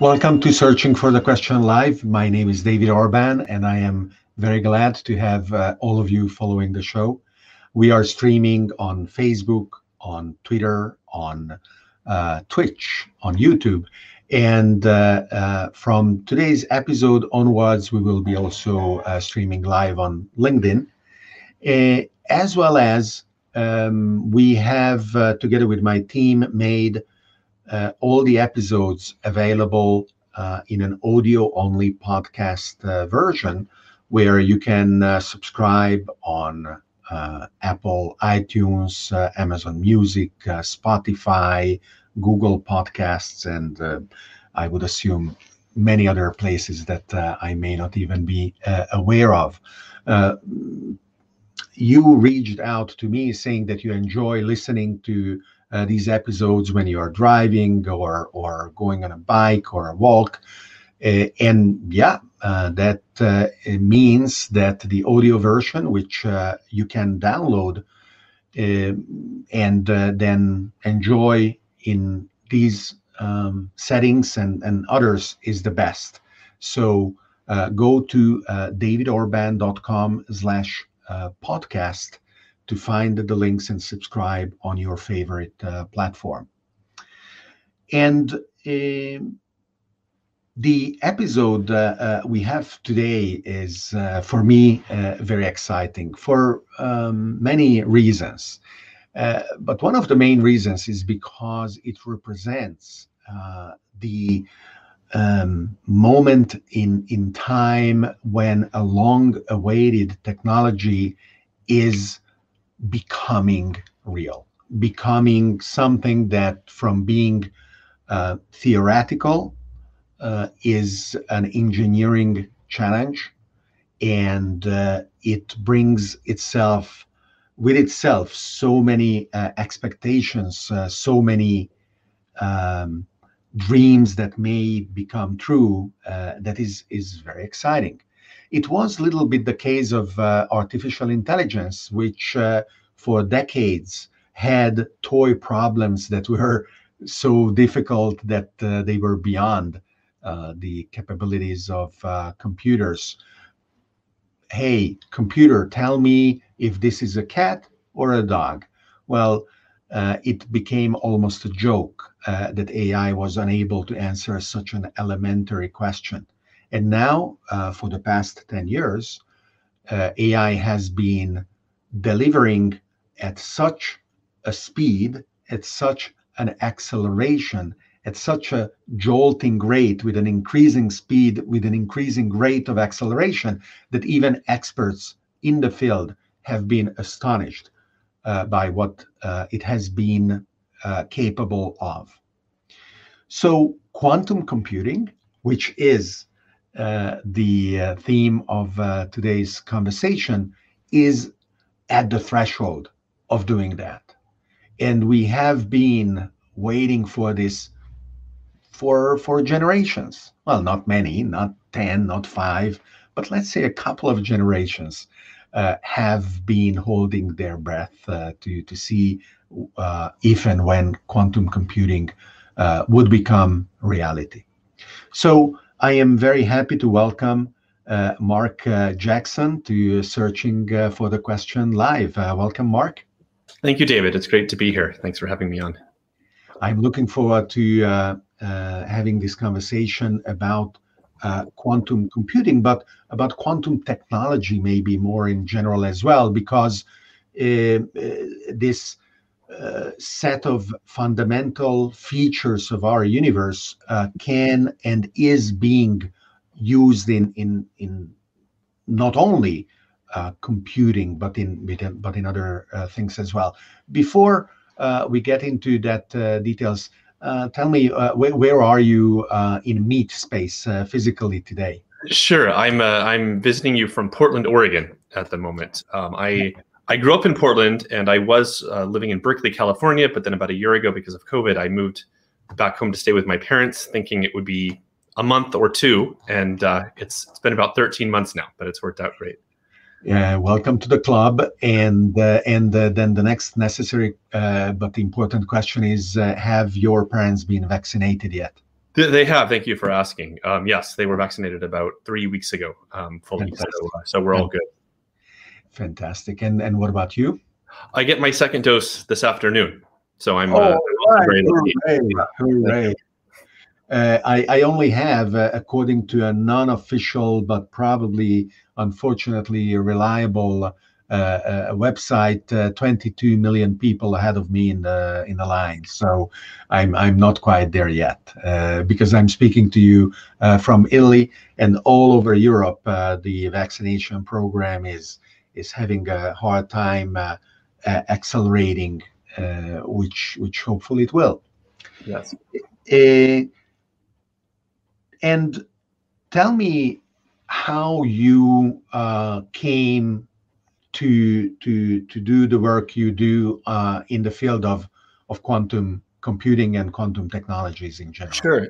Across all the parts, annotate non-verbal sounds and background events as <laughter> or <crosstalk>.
Welcome to Searching for the Question Live. My name is David Orban, and I am very glad to have uh, all of you following the show. We are streaming on Facebook, on Twitter, on uh, Twitch, on YouTube. And uh, uh, from today's episode onwards, we will be also uh, streaming live on LinkedIn, uh, as well as um, we have, uh, together with my team, made all the episodes available in an audio only podcast version where you can subscribe on uh, Apple, iTunes, uh, Amazon Music, uh, Spotify, Google Podcasts, and I would assume many other places that I may not even be aware of you reached out to me saying that you enjoy listening to uh, these episodes when you are driving or or going on a bike or a walk. Uh, and yeah, uh, that uh, means that the audio version, which uh, you can download and then enjoy in these um, settings and, and others, is the best. So go to davidorban.com slash podcast to find the links and subscribe on your favorite uh, platform. And uh, the episode uh, uh, we have today is, uh, for me, uh, very exciting for um, many reasons. Uh, but one of the main reasons is because it represents uh, the um, moment in, in time when a long awaited technology is becoming real, becoming something that from being theoretical uh, is an engineering challenge and uh, it brings itself with itself so many uh, expectations uh, so many um, dreams that may become true uh, that is is very exciting it was a little bit the case of uh, artificial intelligence which for decades had toy problems that were <laughs> so difficult that they were beyond uh, the capabilities of uh, computers. Hey, computer, tell me if this is a cat or a dog. Well, uh, it became almost a joke uh, that AI was unable to answer such an elementary question. And now, uh, for the past 10 years, uh, AI has been delivering at such a speed, at such an acceleration, at such a jolting rate with an increasing speed, with an increasing rate of acceleration, that even experts in the field have been astonished uh, by what uh, it has been uh, capable of. So, quantum computing, which is uh, the uh, theme of uh, today's conversation, is at the threshold of doing that. And we have been waiting for this for generations. Well, not many, not ten, not five, but let's say a couple of generations uh, have been holding their breath uh, to to see uh, if and when quantum computing uh, would become reality. So I am very happy to welcome uh, Mark uh, Jackson to Searching for the Question Live. welcome, Mark. Thank you, David. It's great to be here. Thanks for having me on. I'm looking forward to uh, uh, having this conversation about uh, quantum computing, but about quantum technology, maybe more in general as well, because uh, this uh, set of fundamental features of our universe uh, can and is being used in in in not only uh, computing but in but in other things as well. Before we get into that details, uh, tell me uh, wh- where are you uh, in meat space uh, physically today? Sure, I'm uh, I'm visiting you from Portland, Oregon at the moment. Um, I I grew up in Portland and I was uh, living in Berkeley, California, but then about a year ago, because of COVID, I moved back home to stay with my parents, thinking it would be a month or two, and it's it's been about 13 months now, but it's worked out great. Uh, welcome to the club. And uh, and uh, then the next necessary uh, but important question is: uh, Have your parents been vaccinated yet? They have. Thank you for asking. Um, yes, they were vaccinated about three weeks ago, um, fully. So, so, we're all good. Fantastic. And and what about you? I get my second dose this afternoon, so I'm. Oh, uh, right. Hooray! Hooray. Uh, I, I, only have, uh, according to a non-official but probably, unfortunately, a reliable uh, uh website, uh, 22 million people ahead of me in the in the line. So I'm I'm not quite there yet uh, because I'm speaking to you from Italy and all over Europe. the vaccination program is is having a hard time accelerating, which which hopefully it will. Yes. And tell me how you uh, came to to to do the work you do uh, in the field of of quantum computing and quantum technologies in general. Sure.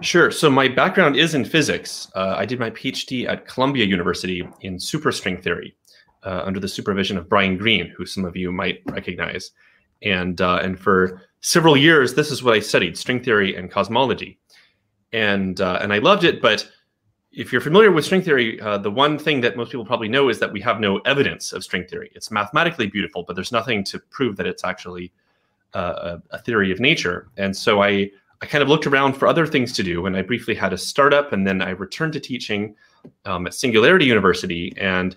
Sure. So my background is in physics. Uh, I did my PhD at Columbia University in superstring theory uh, under the supervision of Brian Greene, who some of you might recognize. And uh, and for several years, this is what I studied: string theory and cosmology and uh, and I loved it. But if you're familiar with string theory, uh, the one thing that most people probably know is that we have no evidence of string theory. It's mathematically beautiful, but there's nothing to prove that it's actually uh, a, theory of nature. And so I I kind of looked around for other things to do, and I briefly had a startup, and then I returned to teaching um, at Singularity University, and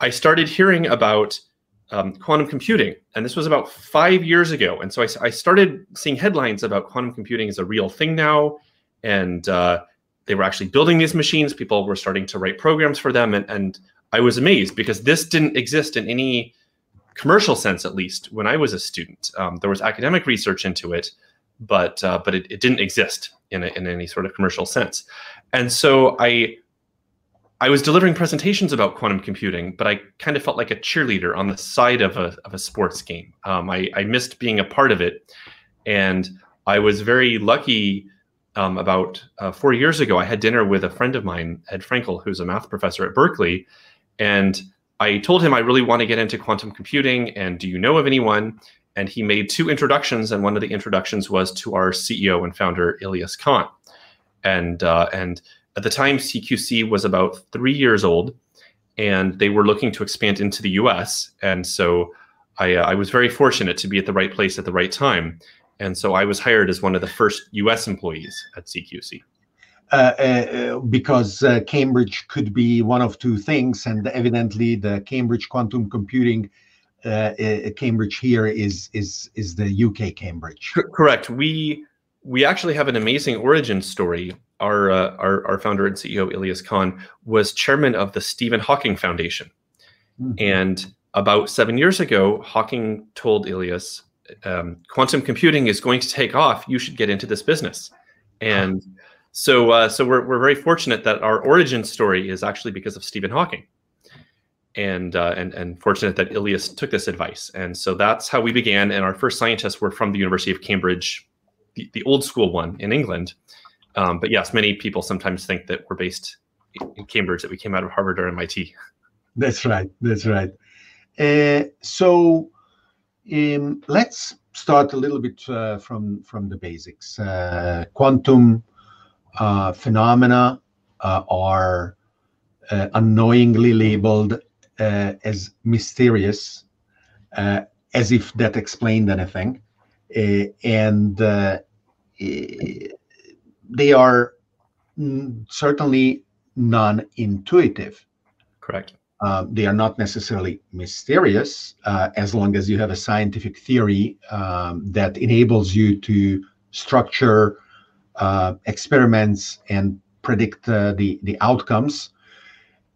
I started hearing about um, quantum computing. And this was about five years ago. And so I, I, started seeing headlines about quantum computing as a real thing now and uh, they were actually building these machines. People were starting to write programs for them, and, and I was amazed because this didn't exist in any commercial sense, at least when I was a student. Um, there was academic research into it, but uh, but it, it, didn't exist in, a, in any sort of commercial sense. And so I I was delivering presentations about quantum computing, but I kind of felt like a cheerleader on the side of a of a sports game. Um, I, I missed being a part of it, and I was very lucky um, about uh, four years ago, I had dinner with a friend of mine, Ed Frenkel, who's a math professor at Berkeley. And I told him I really want to get into quantum computing. And do you know of anyone? And he made two introductions. And one of the introductions was to our CEO and founder, Ilyas Khan. And, uh, and at the time, CQC was about three years old. And they were looking to expand into the US. And so I, uh, I was very fortunate to be at the right place at the right time. And so I was hired as one of the first US employees at CQC. Uh, uh, because uh, Cambridge could be one of two things, and evidently the Cambridge quantum computing uh, uh, Cambridge here is is is the UK Cambridge. C correct. We we actually have an amazing origin story. Our, uh, our our founder and CEO Ilyas Khan was chairman of the Stephen Hawking Foundation, mm -hmm. and about seven years ago, Hawking told Ilyas, um, quantum computing is going to take off, you should get into this business. And so, uh, so we're, we're very fortunate that our origin story is actually because of Stephen Hawking. And, uh, and, and fortunate that Ilyas took this advice. And so that's how we began. And our first scientists were from the University of Cambridge, the, the old school one in England. Um, but yes, many people sometimes think that we're based in Cambridge, that we came out of Harvard or MIT. That's right. That's right. Uh, so um, let's start a little bit uh, from from the basics. Uh, quantum uh, phenomena uh, are uh, annoyingly labeled uh, as mysterious, as if that explained anything, and they are certainly non-intuitive. Correct. Um, they are not necessarily mysterious uh, as long as you have a scientific theory um, that enables you to structure uh, experiments and predict uh, the the outcomes.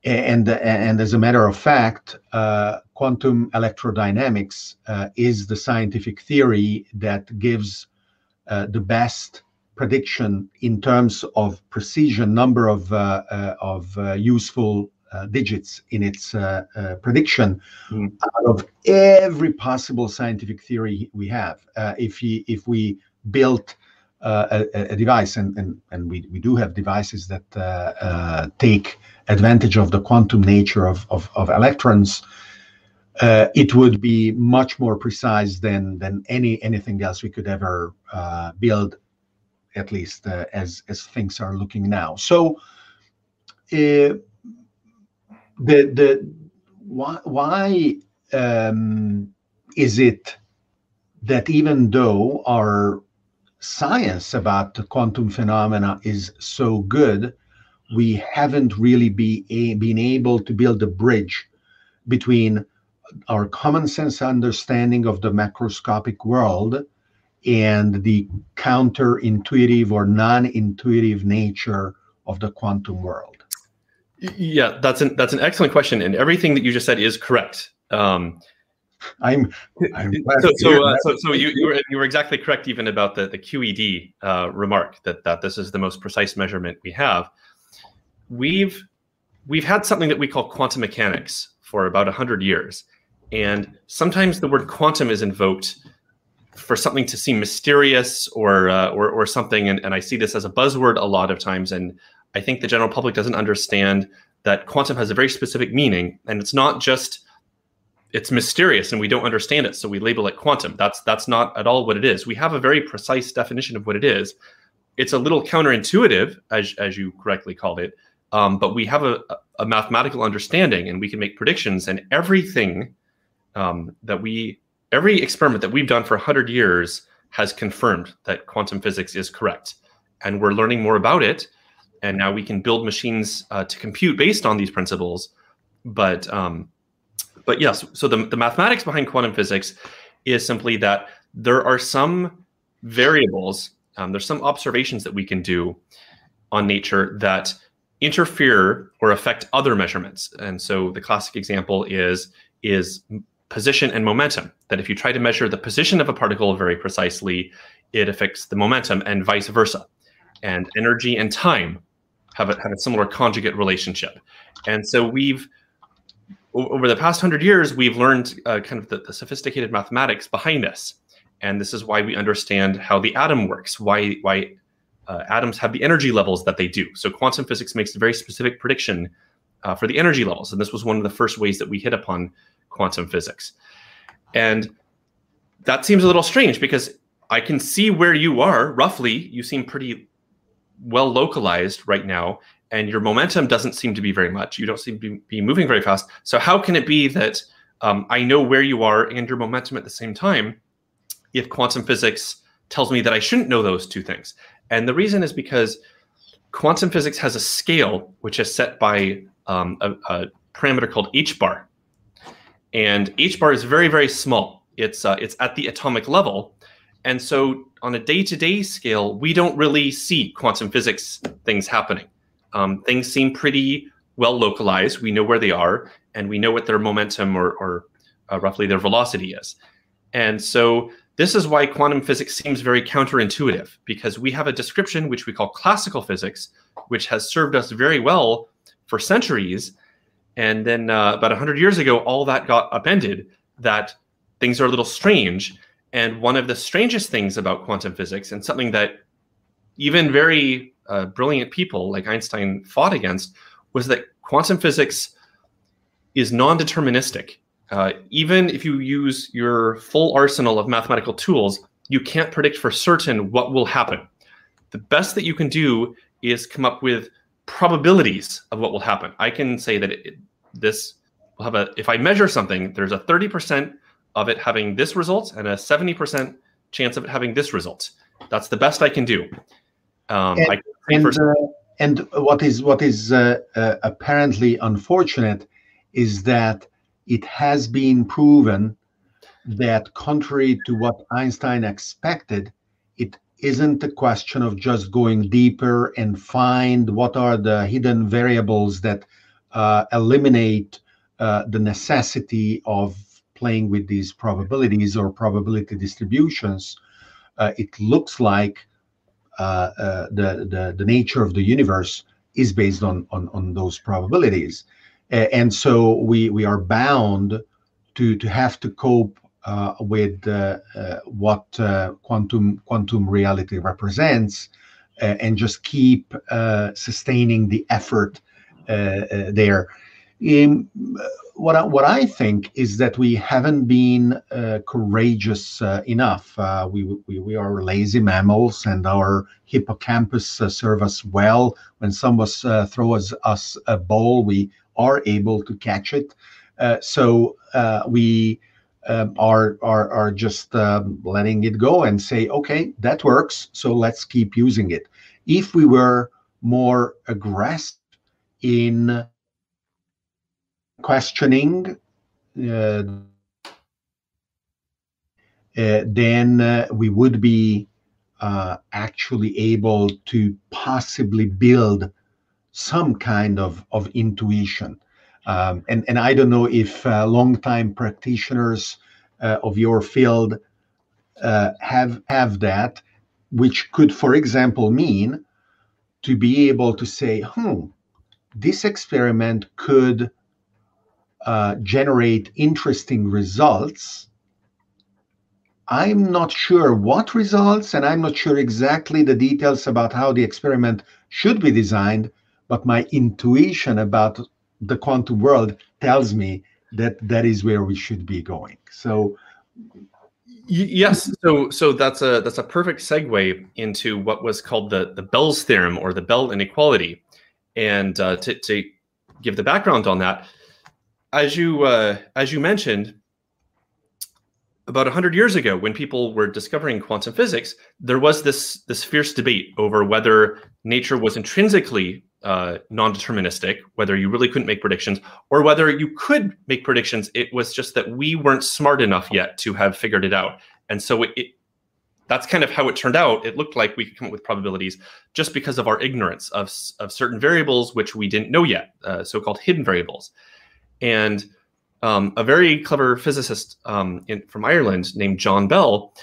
And and as a matter of fact, uh, quantum electrodynamics uh, is the scientific theory that gives uh, the best prediction in terms of precision, number of of useful digits in its uh, uh, prediction mm. out of every possible scientific theory we have. if, he, if we built uh, a, a, device, and, and, and we, we do have devices that uh, uh, take advantage of the quantum nature of, of, of electrons, uh, it would be much more precise than than any anything else we could ever uh, build, at least uh, as as things are looking now. So, the the why why um, is it that even though our science about quantum phenomena is so good, we haven't really be a, been able to build a bridge between our common sense understanding of the macroscopic world and the counterintuitive or non-intuitive nature of the quantum world? Yeah, that's an that's an excellent question, and everything that you just said is correct. Um, I'm, I'm so so, uh, so, so you you were, you were exactly correct even about the the QED uh, remark that that this is the most precise measurement we have. We've we've had something that we call quantum mechanics for about hundred years, and sometimes the word quantum is invoked for something to seem mysterious or uh, or, or something, and, and I see this as a buzzword a lot of times, and I think the general public doesn't understand that quantum has a very specific meaning, and it's not just it's mysterious and we don't understand it so we label it quantum. That's that's not at all what it is. We have a very precise definition of what it is. It's a little counterintuitive as, as you correctly called it um, but we have a, a, mathematical understanding and we can make predictions and everything um, that we every experiment that we've done for 100 years has confirmed that quantum physics is correct and we're learning more about it and now we can build machines uh, to compute based on these principles but um, but yes, so the, the mathematics behind quantum physics is simply that there are some variables, um, there's some observations that we can do on nature that interfere or affect other measurements. And so the classic example is is position and momentum. That if you try to measure the position of a particle very precisely, it affects the momentum and vice versa. And energy and time have a, have a similar conjugate relationship. And so we've over the past hundred years, we've learned uh, kind of the, the, sophisticated mathematics behind this, and this is why we understand how the atom works, why why uh, atoms have the energy levels that they do. So quantum physics makes a very specific prediction uh, for the energy levels, and this was one of the first ways that we hit upon quantum physics. And that seems a little strange because I can see where you are roughly. You seem pretty well localized right now, and your momentum doesn't seem to be very much. You don't seem to be moving very fast. So how can it be that um, I know where you are and your momentum at the same time if quantum physics tells me that I shouldn't know those two things? And the reason is because quantum physics has a scale which is set by um, a, a, parameter called h bar, and h bar is very very small. It's uh, it's at the atomic level, and so on a day to day scale, we don't really see quantum physics things happening um, things seem pretty well localized. We know where they are, and we know what their momentum or, or uh, roughly their velocity is. And so this is why quantum physics seems very counterintuitive because we have a description which we call classical physics, which has served us very well for centuries. And then uh, about 100 years ago, all that got upended, that things are a little strange. And one of the strangest things about quantum physics, and something that even very uh, brilliant people like Einstein fought against was that quantum physics is non-deterministic. Uh, even if you use your full arsenal of mathematical tools, you can't predict for certain what will happen. The best that you can do is come up with probabilities of what will happen. I can say that it, this will have a, if I measure something, there's a 30% of it having this result and a 70% chance of it having this result. That's the best I can do. Um, and, and, uh, and, what is what is uh, uh, apparently unfortunate is that it has been proven that contrary to what Einstein expected, it isn't a question of just going deeper and find what are the hidden variables that uh, eliminate uh, the necessity of playing with these probabilities or probability distributions. Uh, it looks like uh, uh, the, the the nature of the universe is based on on, on those probabilities, and so we we are bound to to have to cope uh, with uh, uh, what quantum quantum reality represents, and just keep sustaining the effort there. In, what I, what I think is that we haven't been uh, courageous uh, enough. Uh, we, we we are lazy mammals, and our hippocampus serve us well. When someone throws us a ball, we are able to catch it. so we um, are are are just um, letting it go and say, okay, that works, so let's keep using it. If we were more aggressive in questioning, uh, uh, then uh, we would be actually able to possibly build some kind of of intuition. Um, and, and I don't know if uh, longtime practitioners uh, of your field uh, have have that, which could, for example, mean to be able to say, hmm, this experiment could uh, generate interesting results. I'm not sure what results, and I'm not sure exactly the details about how the experiment should be designed, but my intuition about the quantum world tells me that that is where we should be going. So yes so so that's a that's a perfect segue into what was called the the bell's theorem or the bell inequality and uh, to, to give the background on that as you uh, as you mentioned about 100 years ago when people were discovering quantum physics there was this this fierce debate over whether nature was intrinsically uh, non-deterministic, whether you really couldn't make predictions or whether you could make predictions. It was just that we weren't smart enough yet to have figured it out, and so it, it that's kind of how it turned out. It looked like we could come up with probabilities just because of our ignorance of of certain variables which we didn't know yet, uh, so-called hidden variables, and um, a very clever physicist um, in, from Ireland named John Bell.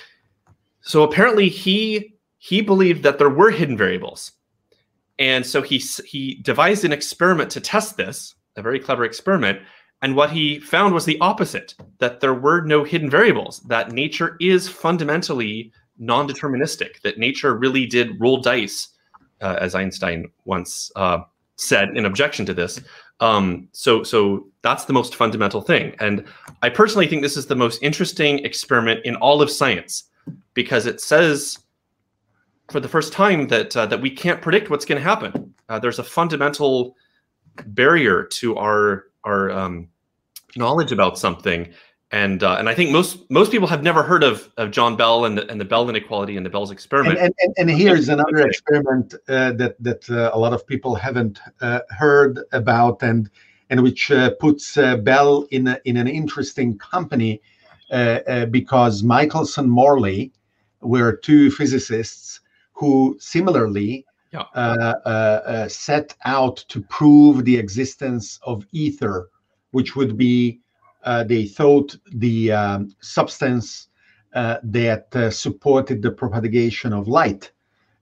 So apparently he he believed that there were hidden variables and so he he devised an experiment to test this, a very clever experiment. And what he found was the opposite: that there were no hidden variables. That nature is fundamentally non-deterministic. That nature really did roll dice, uh, as Einstein once uh, said in objection to this. Um, so, so that's the most fundamental thing. And I personally think this is the most interesting experiment in all of science because it says for the first time that uh, that we can't predict what's going to happen. Uh, there's a fundamental barrier to our our um, knowledge about something, and uh, and I think most most people have never heard of, of John Bell and the, and the Bell inequality and the Bell's experiment. And, and, and here's another experiment uh, that that uh, a lot of people haven't uh, heard about, and and which puts Bell in a, in an interesting company because Michelson and Morley were two physicists who similarly yeah. uh, uh, uh, set out to prove the existence of ether, which would be, uh, they thought, the um, substance uh, that uh, supported the propagation of light.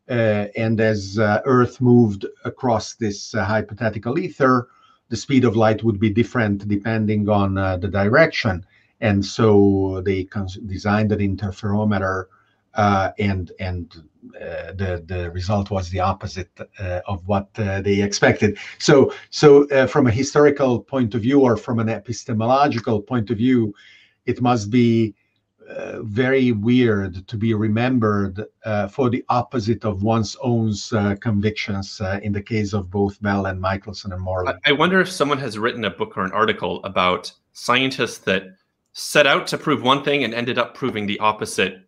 and as Earth moved across this hypothetical ether, the speed of light would be different depending on the direction. And so they designed an interferometer uh, and and uh, the the result was the opposite uh, of what uh, they expected. So so uh, from a historical point of view or from an epistemological point of view, it must be uh, very weird to be remembered for the opposite of one's own convictions. in the case of both Bell and Michelson and Morley, I wonder if someone has written a book or an article about scientists that set out to prove one thing and ended up proving the opposite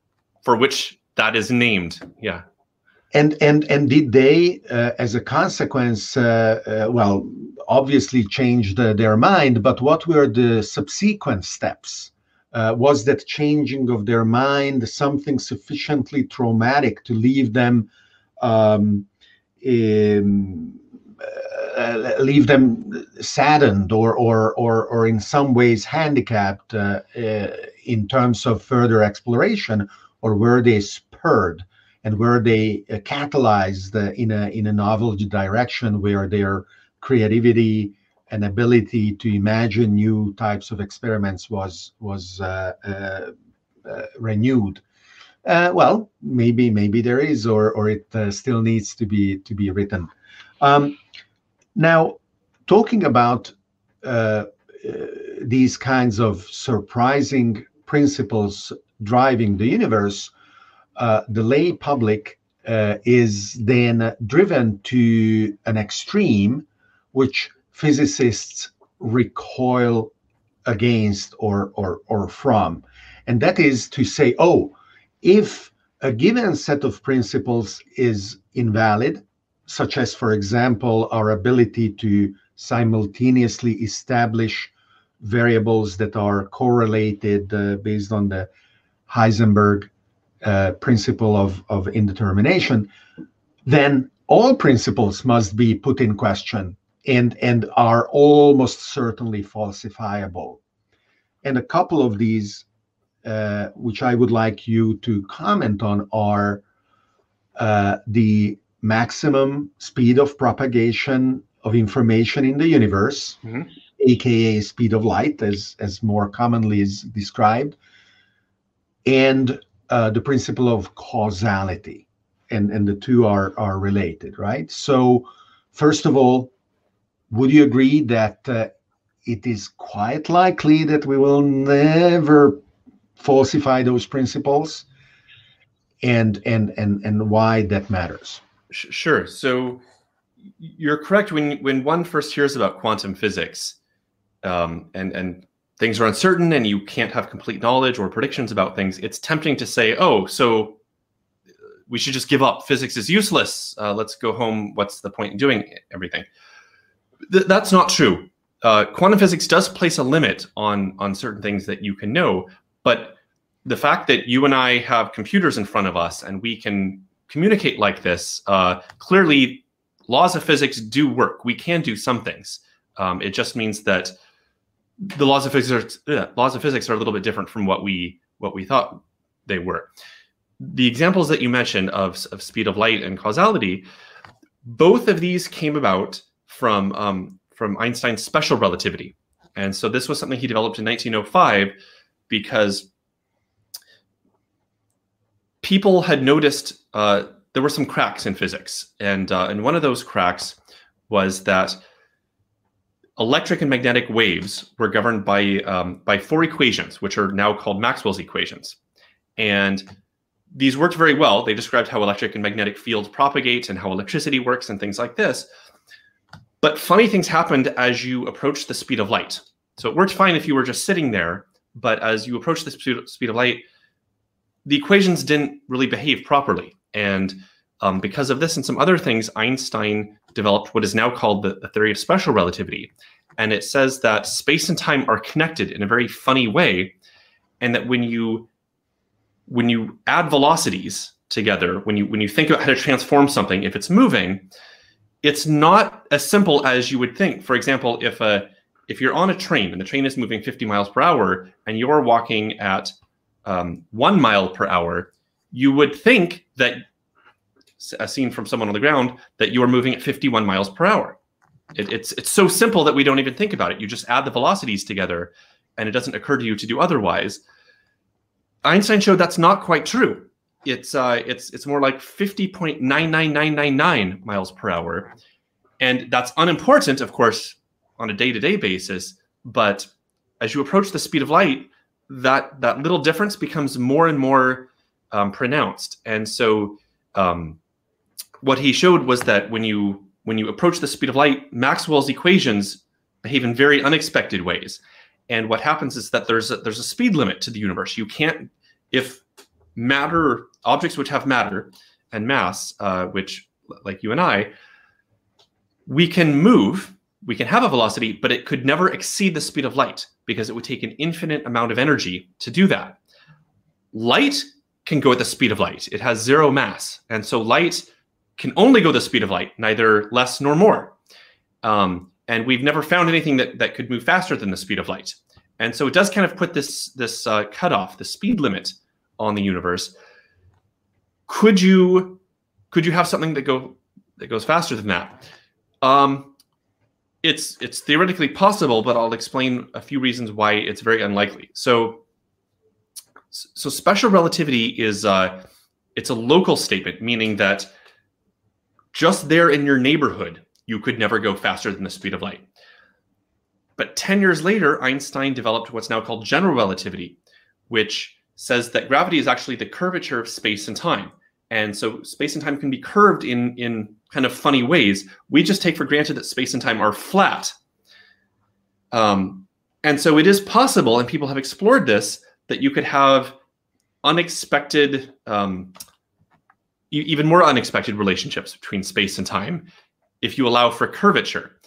for which that is named. Yeah. And and and did they, uh, as a consequence, uh, uh, well, obviously changed their mind? But what were the subsequent steps? Uh, was that changing of their mind something sufficiently traumatic to leave them um, in, uh, leave them saddened or or or or in some ways handicapped uh, in terms of further exploration, or were they spurred? And were they uh, catalyzed uh, in a in a novel direction where their creativity an ability to imagine new types of experiments was was uh, uh, uh, renewed. Uh, well, maybe maybe there is, or or it uh, still needs to be to be written. Um, now, talking about these kinds of surprising principles driving the universe, the lay public is then driven to an extreme, which physicists recoil against or, or, or from. And that is to say, oh, if a given set of principles is invalid, such as, for example, our ability to simultaneously establish variables that are correlated uh, based on the Heisenberg uh, principle of, of indetermination, then all principles must be put in question and and are almost certainly falsifiable. And a couple of these, uh, which I would like you to comment on, are uh, the maximum speed of propagation of information in the universe, mm-hmm. aka speed of light, as as more commonly is described, and uh, the principle of causality, and and the two are are related, right? So, first of all, would you agree that uh, it is quite likely that we will never falsify those principles? And and and and why that matters? Sure. So you're correct when when one first hears about quantum physics um, and and things are uncertain and you can't have complete knowledge or predictions about things it's tempting to say oh so we should just give up. Physics is useless. Uh, let's go home. What's the point in doing everything th- that's not true. Uh, quantum physics does place a limit on on certain things that you can know, but the fact that you and I have computers in front of us and we can communicate like this, uh, clearly, laws of physics do work. We can do some things. Um, it just means that the laws of physics are, laws of physics are a little bit different from what we what we thought they were. The examples that you mentioned of, of speed of light and causality, both of these came about from um, from Einstein's special relativity. And so this was something he developed in 1905 because people had noticed uh, there were some cracks in physics, and uh, and one of those cracks was that electric and magnetic waves were governed by um, by four equations, which are now called Maxwell's equations, and these worked very well. They described how electric and magnetic fields propagate and how electricity works and things like this. But funny things happened as you approached the speed of light. So it worked fine if you were just sitting there, but as you approached the speed of light, the equations didn't really behave properly. And um, because of this and some other things, Einstein developed what is now called the, the theory of special relativity. And it says that space and time are connected in a very funny way, and that when you when you add velocities together, when you when you think about how to transform something, if it's moving, it's not as simple as you would think. For example, if a if you're on a train and the train is moving 50 miles per hour and you're walking at um, one mile per hour, you would think that, as seen from someone on the ground, that you are moving at 51 miles per hour. It, it's it's so simple that we don't even think about it. You just add the velocities together, and it doesn't occur to you to do otherwise. Einstein showed that's not quite true it's uh, it's it's more like 50.99999 miles per hour, and that's unimportant, of course, on a day-to-day basis. But as you approach the speed of light, that that little difference becomes more and more um, pronounced. And so, um, what he showed was that when you when you approach the speed of light, Maxwell's equations behave in very unexpected ways. And what happens is that there's a, there's a speed limit to the universe. You can't if matter objects which have matter and mass, uh, which like you and I, we can move, we can have a velocity, but it could never exceed the speed of light because it would take an infinite amount of energy to do that. Light can go at the speed of light. It has zero mass. And so light can only go the speed of light, neither less nor more. Um, and we've never found anything that, that could move faster than the speed of light. And so it does kind of put this, this uh, cutoff, the speed limit on the universe could you could you have something that go that goes faster than that um, it's it's theoretically possible, but I'll explain a few reasons why it's very unlikely. So, so special relativity is uh, it's a local statement, meaning that just there in your neighborhood, you could never go faster than the speed of light. But 10 years later, Einstein developed what's now called general relativity, which says that gravity is actually the curvature of space and time. And so space and time can be curved in, in kind of funny ways. We just take for granted that space and time are flat. Um, and so it is possible, and people have explored this, that you could have unexpected, um, even more unexpected relationships between space and time if you allow for curvature.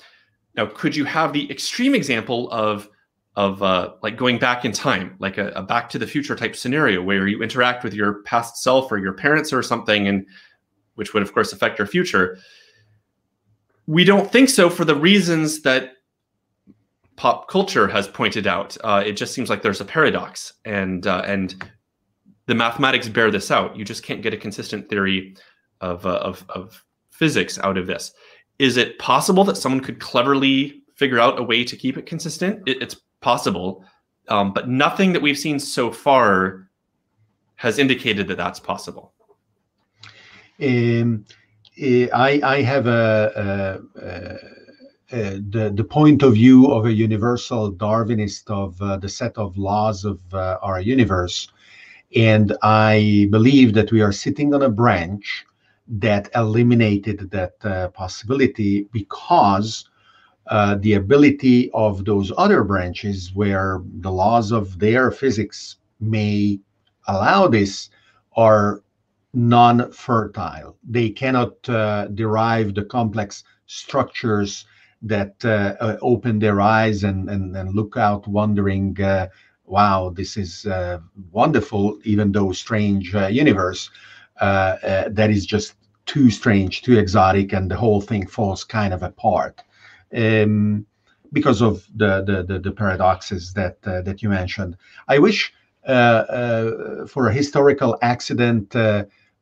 Now, could you have the extreme example of of uh, like going back in time, like a, a, Back to the Future type scenario where you interact with your past self or your parents or something, and which would of course affect your future. We don't think so for the reasons that pop culture has pointed out. Uh, it just seems like there's a paradox, and uh, and the mathematics bear this out. You just can't get a consistent theory of, uh, of, of physics out of this. Is it possible that someone could cleverly figure out a way to keep it consistent? It, it's possible, um, but nothing that we've seen so far has indicated that that's possible. Um, eh, I, I have a, a, a, the, the point of view of a universal Darwinist of uh, the set of laws of uh, our universe. And I believe that we are sitting on a branch that eliminated that uh, possibility because uh, the ability of those other branches where the laws of their physics may allow this are non-fertile. They cannot uh, derive the complex structures that uh, uh, open their eyes and, and, and look out wondering, uh, wow, this is wonderful, even though strange universe. Uh, uh, that is just too strange, too exotic, and the whole thing falls kind of apart um, because of the, the, the, the paradoxes that, uh, that you mentioned. I wish for a historical accident,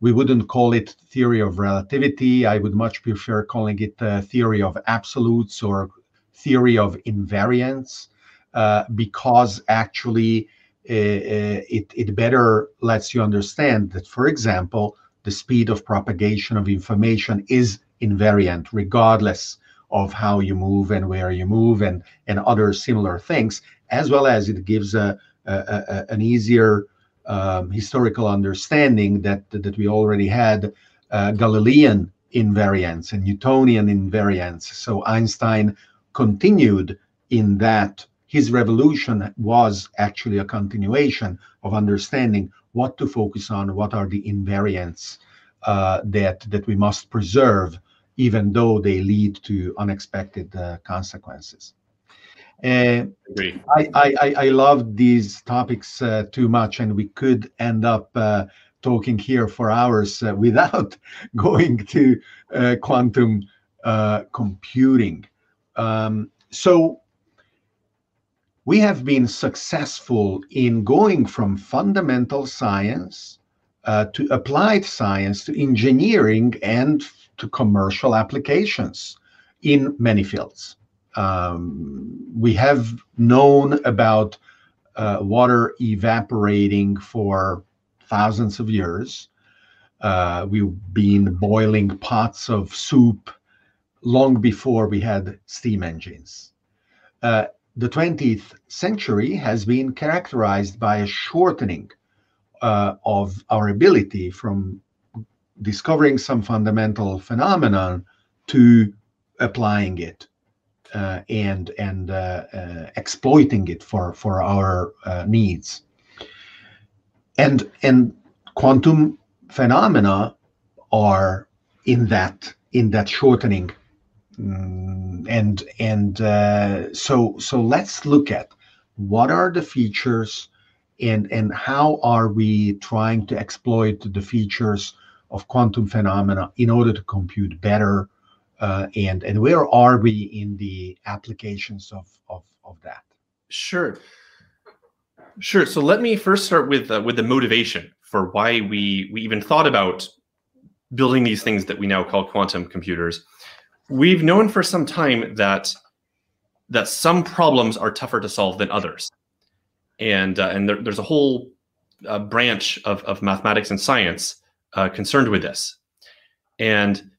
we wouldn't call it theory of relativity. I would much prefer calling it theory of absolutes or theory of invariance, uh, because actually uh, it, it better lets you understand that, for example, the speed of propagation of information is invariant regardless of how you move and where you move and, and other similar things, as well as it gives a, a, a an easier um, historical understanding that, that we already had uh, Galilean invariance and Newtonian invariance. So Einstein continued in that his revolution was actually a continuation of understanding what to focus on, what are the invariants uh, that that we must preserve, even though they lead to unexpected uh, consequences. Uh, I, I, I love these topics uh, too much, and we could end up uh, talking here for hours uh, <laughs> without <laughs> going to quantum computing. Um, so we have been successful in going from fundamental science uh, to applied science to engineering and to commercial applications in many fields. Um, we have known about uh, water evaporating for thousands of years. Uh, we've been boiling pots of soup long before we had steam engines. Uh, the 20th century has been characterized by a shortening uh, of our ability from discovering some fundamental phenomenon to applying it uh, and and uh, uh exploiting it for for our uh, needs. And and quantum phenomena are in that in that shortening. Mm, and and uh, so so let's look at what are the features and and how are we trying to exploit the features of quantum phenomena in order to compute better uh, and and where are we in the applications of of, of that? Sure. Sure. So let me first start with uh, with the motivation for why we we even thought about building these things that we now call quantum computers. We've known for some time that that some problems are tougher to solve than others, and uh, and there, there's a whole uh, branch of of mathematics and science uh, concerned with this. And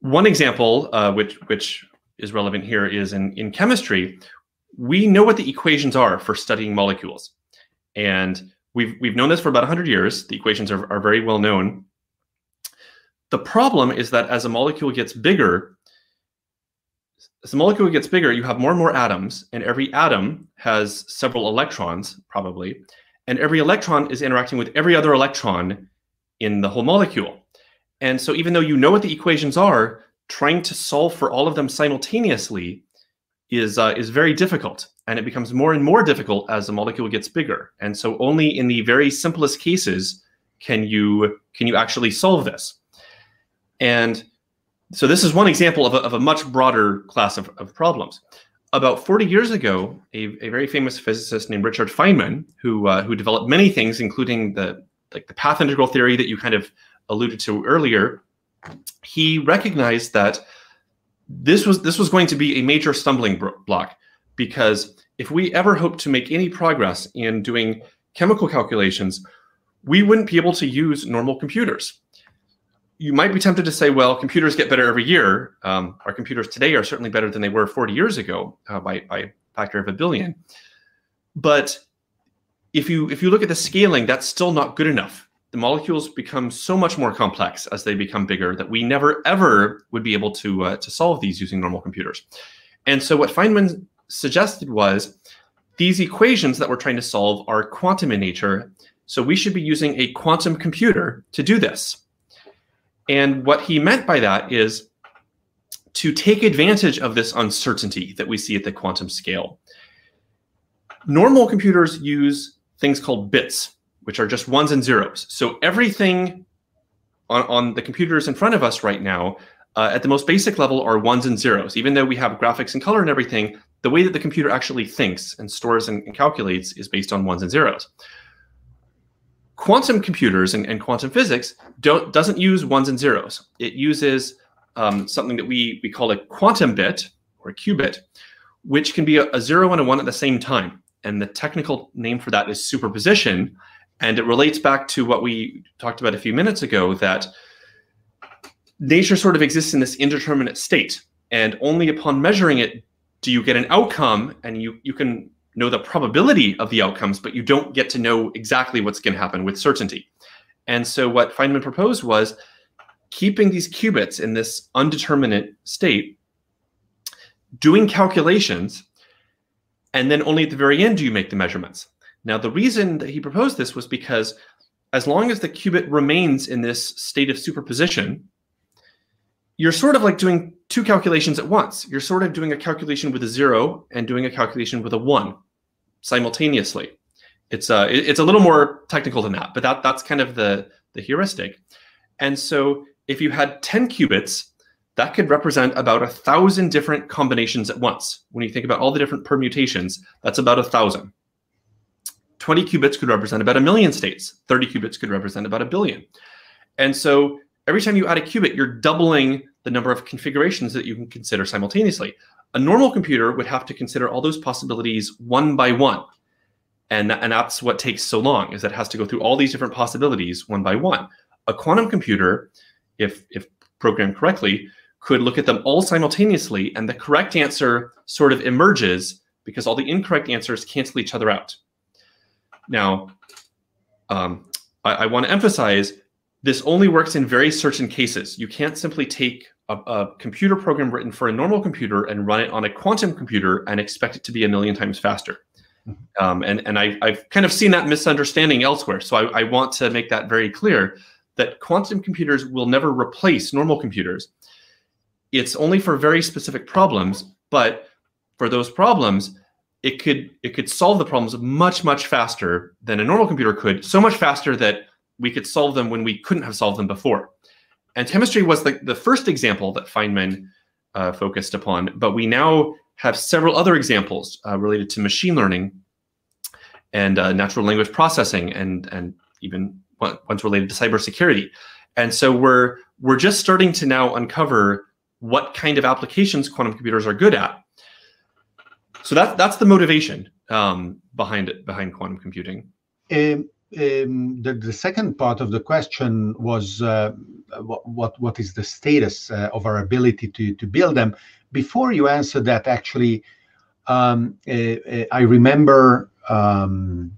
one example, uh, which which is relevant here, is in in chemistry. We know what the equations are for studying molecules, and we've we've known this for about 100 years. The equations are, are very well known. The problem is that as a molecule gets bigger, as the molecule gets bigger, you have more and more atoms, and every atom has several electrons, probably, and every electron is interacting with every other electron in the whole molecule. And so, even though you know what the equations are, trying to solve for all of them simultaneously is uh, is very difficult, and it becomes more and more difficult as the molecule gets bigger. And so, only in the very simplest cases can you can you actually solve this. And so this is one example of a, of a much broader class of, of problems. About 40 years ago, a, a very famous physicist named Richard Feynman, who uh, who developed many things, including the like the path integral theory that you kind of alluded to earlier, he recognized that this was this was going to be a major stumbling block because if we ever hope to make any progress in doing chemical calculations, we wouldn't be able to use normal computers you might be tempted to say, well, computers get better every year. Um, our computers today are certainly better than they were 40 years ago uh, by, by a factor of a billion. But if you if you look at the scaling, that's still not good enough. The molecules become so much more complex as they become bigger that we never ever would be able to uh, to solve these using normal computers. And so what Feynman suggested was these equations that we're trying to solve are quantum in nature. So we should be using a quantum computer to do this. And what he meant by that is to take advantage of this uncertainty that we see at the quantum scale. Normal computers use things called bits, which are just ones and zeros. So everything on, on the computers in front of us right now, uh, at the most basic level, are ones and zeros. Even though we have graphics and color and everything, the way that the computer actually thinks and stores and, and calculates is based on ones and zeros quantum computers and, and quantum physics don't doesn't use ones and zeros. It uses um, something that we we call a quantum bit or a qubit, which can be a, a zero and a one at the same time. And the technical name for that is superposition. And it relates back to what we talked about a few minutes ago that nature sort of exists in this indeterminate state. And only upon measuring it do you get an outcome and you, you can know the probability of the outcomes, but you don't get to know exactly what's going to happen with certainty. And so what Feynman proposed was keeping these qubits in this undeterminate state, doing calculations, and then only at the very end do you make the measurements. Now, the reason that he proposed this was because as long as the qubit remains in this state of superposition, you're sort of like doing two calculations at once. You're sort of doing a calculation with a zero and doing a calculation with a one simultaneously. It's uh, it's a little more technical than that, but that that's kind of the the heuristic. And so if you had 10 qubits, that could represent about a thousand different combinations at once. When you think about all the different permutations, that's about a thousand. 20 qubits could represent about a million states. 30 qubits could represent about a billion. And so every time you add a qubit, you're doubling the number of configurations that you can consider simultaneously. A normal computer would have to consider all those possibilities one by one. And, and that's what takes so long is that it has to go through all these different possibilities one by one. A quantum computer, if, if programmed correctly, could look at them all simultaneously and the correct answer sort of emerges because all the incorrect answers cancel each other out. Now, um, I, I want to emphasize this only works in very certain cases. You can't simply take a, a, computer program written for a normal computer and run it on a quantum computer and expect it to be a million times faster. Mm-hmm. Um, and and I, have kind of seen that misunderstanding elsewhere. So I, I, want to make that very clear that quantum computers will never replace normal computers. It's only for very specific problems, but for those problems, it could it could solve the problems much much faster than a normal computer could. So much faster that we could solve them when we couldn't have solved them before. And chemistry was the, the first example that Feynman uh, focused upon, but we now have several other examples uh, related to machine learning and uh, natural language processing and, and even ones related to cybersecurity. And so we're, we're just starting to now uncover what kind of applications quantum computers are good at. so that's that's the motivation um, behind it behind quantum computing. Um, um, the, the second part of the question was uh, what, what, what is the status uh, of our ability to to build them. Before you answer that, actually, um, uh, uh I remember um,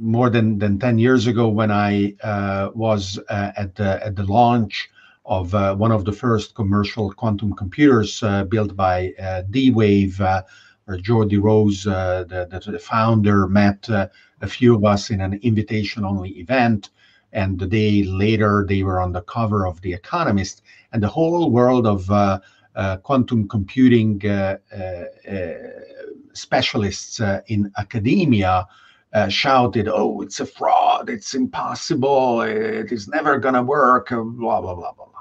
more than, than 10 years ago when I uh, was uh, at the at the launch of one of the first commercial quantum computers built by D-Wave where Geordie Rose, uh, the, the, founder, met uh, a few of us in an invitation-only event. And the day later, they were on the cover of The Economist. And the whole world of uh, uh quantum computing uh, uh, specialists in academia shouted, "Oh, it's a fraud! It's impossible! It is never going to work!" Blah blah blah blah.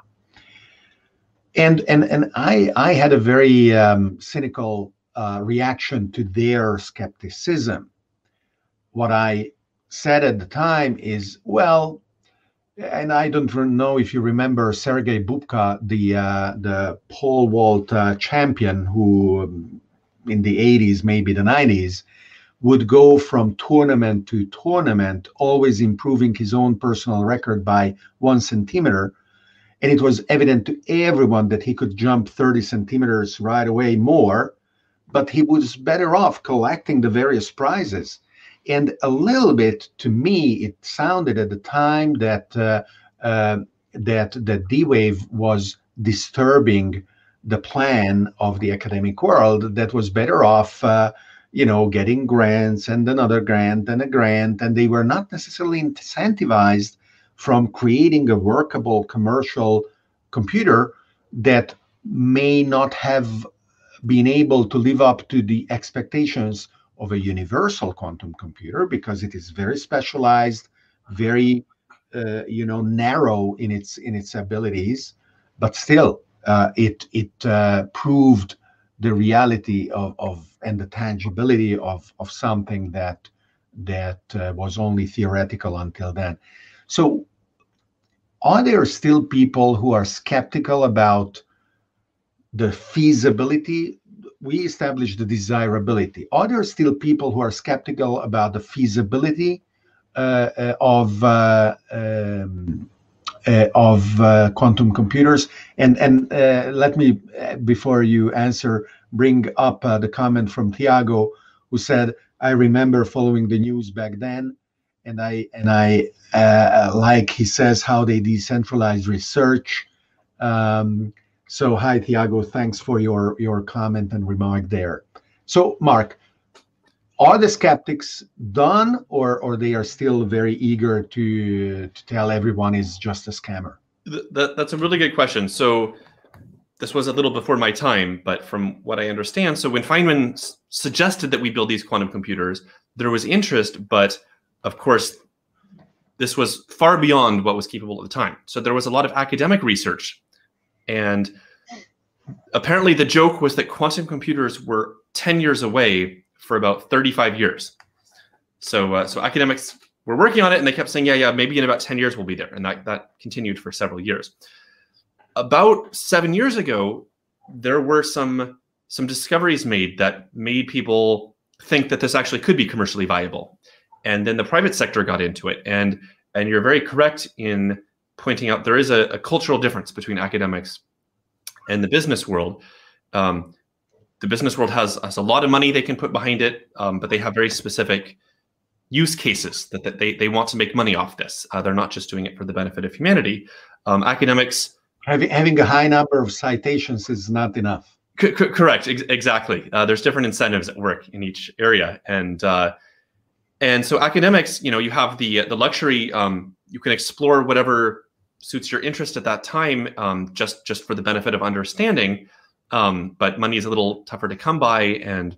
And and and I I had a very um, cynical uh, reaction to their skepticism. What I said at the time is, well, and I don't know if you remember Sergei Bubka, the uh, the pole vault uh, champion, who um, in the 80s, maybe the 90s, would go from tournament to tournament, always improving his own personal record by one centimeter. And it was evident to everyone that he could jump 30 centimeters right away more but he was better off collecting the various prizes. And a little bit to me, it sounded at the time that uh, uh, that that D-Wave was disturbing the plan of the academic world. That was better off, uh, you know, getting grants and another grant and a grant, and they were not necessarily incentivized from creating a workable commercial computer that may not have been able to live up to the expectations of a universal quantum computer because it is very specialized, very uh, you know narrow in its in its abilities, but still uh, it it uh, proved the reality of, of and the tangibility of of something that that uh, was only theoretical until then. So, are there still people who are skeptical about the feasibility we established the desirability. Are there still people who are skeptical about the feasibility uh, uh of uh, um, uh, of uh, quantum computers? And and uh, let me before you answer bring up the comment from Tiago who said I remember following the news back then and I and I like he says how they decentralize research um, so hi, Tiago. Thanks for your, your comment and remark there. So Mark, are the skeptics done or, or they are still very eager to, to tell everyone is just a scammer? That, that's a really good question. So this was a little before my time, but from what I understand, so when Feynman suggested that we build these quantum computers, there was interest, but of course, this was far beyond what was capable at the time. So there was a lot of academic research and apparently, the joke was that quantum computers were 10 years away for about 35 years. So, uh, so academics were working on it, and they kept saying, "Yeah, yeah, maybe in about 10 years we'll be there," and that that continued for several years. About seven years ago, there were some some discoveries made that made people think that this actually could be commercially viable, and then the private sector got into it. and And you're very correct in pointing out there is a, a cultural difference between academics and the business world. Um, the business world has, has a lot of money they can put behind it, um, but they have very specific use cases that, that they, they want to make money off this. Uh, they're not just doing it for the benefit of humanity. Um, academics having, having a high number of citations is not enough. correct, ex exactly. Uh, there's different incentives at work in each area, and uh, and so academics, you know, you have the the luxury. Um, you can explore whatever suits your interest at that time, um, just just for the benefit of understanding. Um, but money is a little tougher to come by, and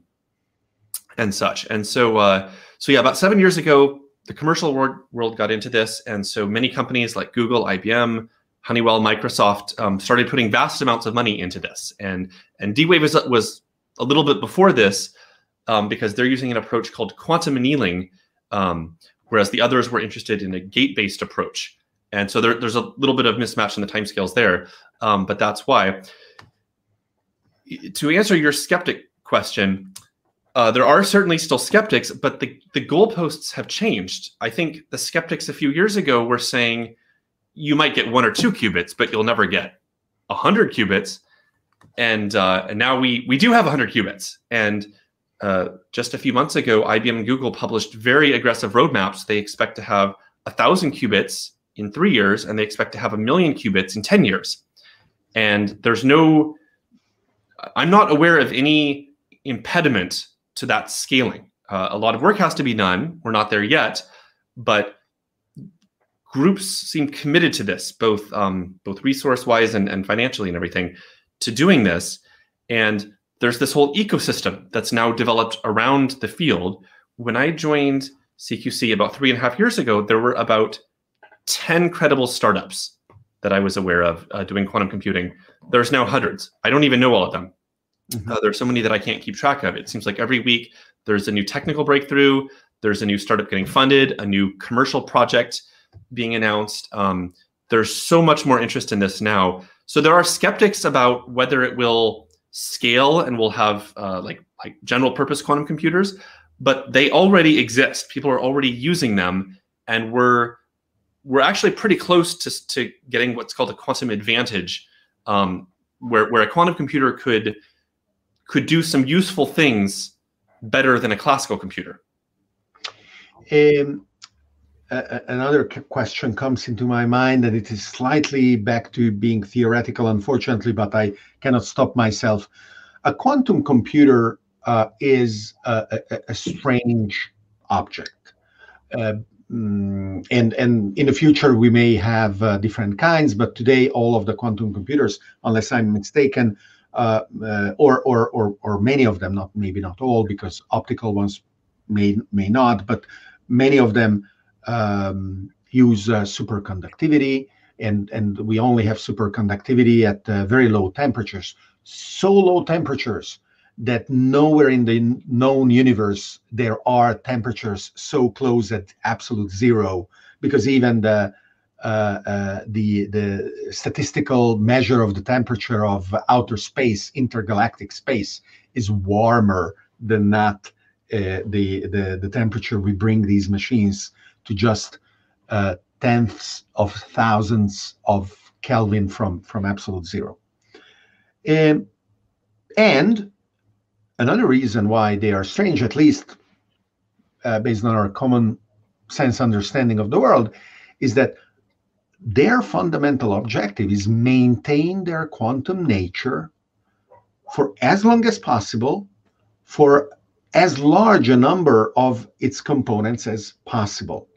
and such. And so uh, so yeah, about seven years ago, the commercial world, world got into this, and so many companies like Google, IBM, Honeywell, Microsoft um, started putting vast amounts of money into this. And and D-Wave was, was a little bit before this um, because they're using an approach called quantum annealing, um, whereas the others were interested in a gate-based approach. And so there, there's a little bit of mismatch in the timescales there, um, but that's why. To answer your skeptic question, uh, there are certainly still skeptics, but the, the goalposts have changed. I think the skeptics a few years ago were saying you might get one or two qubits, but you'll never get 100 qubits. And, uh, and now we, we do have 100 qubits. And uh, just a few months ago, IBM and Google published very aggressive roadmaps. They expect to have a 1,000 qubits in three years, and they expect to have a million qubits in 10 years. And there's no, I'm not aware of any impediment to that scaling. Uh, a lot of work has to be done. We're not there yet, but groups seem committed to this, both um, both resource wise and, and financially and everything, to doing this. And there's this whole ecosystem that's now developed around the field. When I joined CQC about three and a half years ago, there were about 10 credible startups that I was aware of uh, doing quantum computing. There's now hundreds. I don't even know all of them. Mm-hmm. Uh, there's so many that I can't keep track of. It seems like every week there's a new technical breakthrough, there's a new startup getting funded, a new commercial project being announced. Um, there's so much more interest in this now. So there are skeptics about whether it will scale and we'll have uh, like like general purpose quantum computers, but they already exist. People are already using them, and we're we're actually pretty close to, to getting what's called a quantum advantage, um, where where a quantum computer could could do some useful things better than a classical computer? Um, another question comes into my mind, and it is slightly back to being theoretical, unfortunately, but I cannot stop myself. A quantum computer uh, is a, a, a, strange object. Uh, mm, and and in the future we may have uh, different kinds, but today all of the quantum computers, unless I'm mistaken, uh, uh, or, or, or, or many of them, not maybe not all, because optical ones may, may not, but many of them um, use uh, superconductivity, and, and we only have superconductivity at uh, very low temperatures, so low temperatures that nowhere in the known universe there are temperatures so close at absolute zero, because even the uh, uh, the the statistical measure of the temperature of outer space, intergalactic space, is warmer than that. Uh, the the the temperature we bring these machines to just uh, tenths of thousands of Kelvin from from absolute zero. Um, and another reason why they are strange, at least uh, based on our common sense understanding of the world, is that their fundamental objective is maintain their quantum nature for as long as possible for as large a number of its components as possible.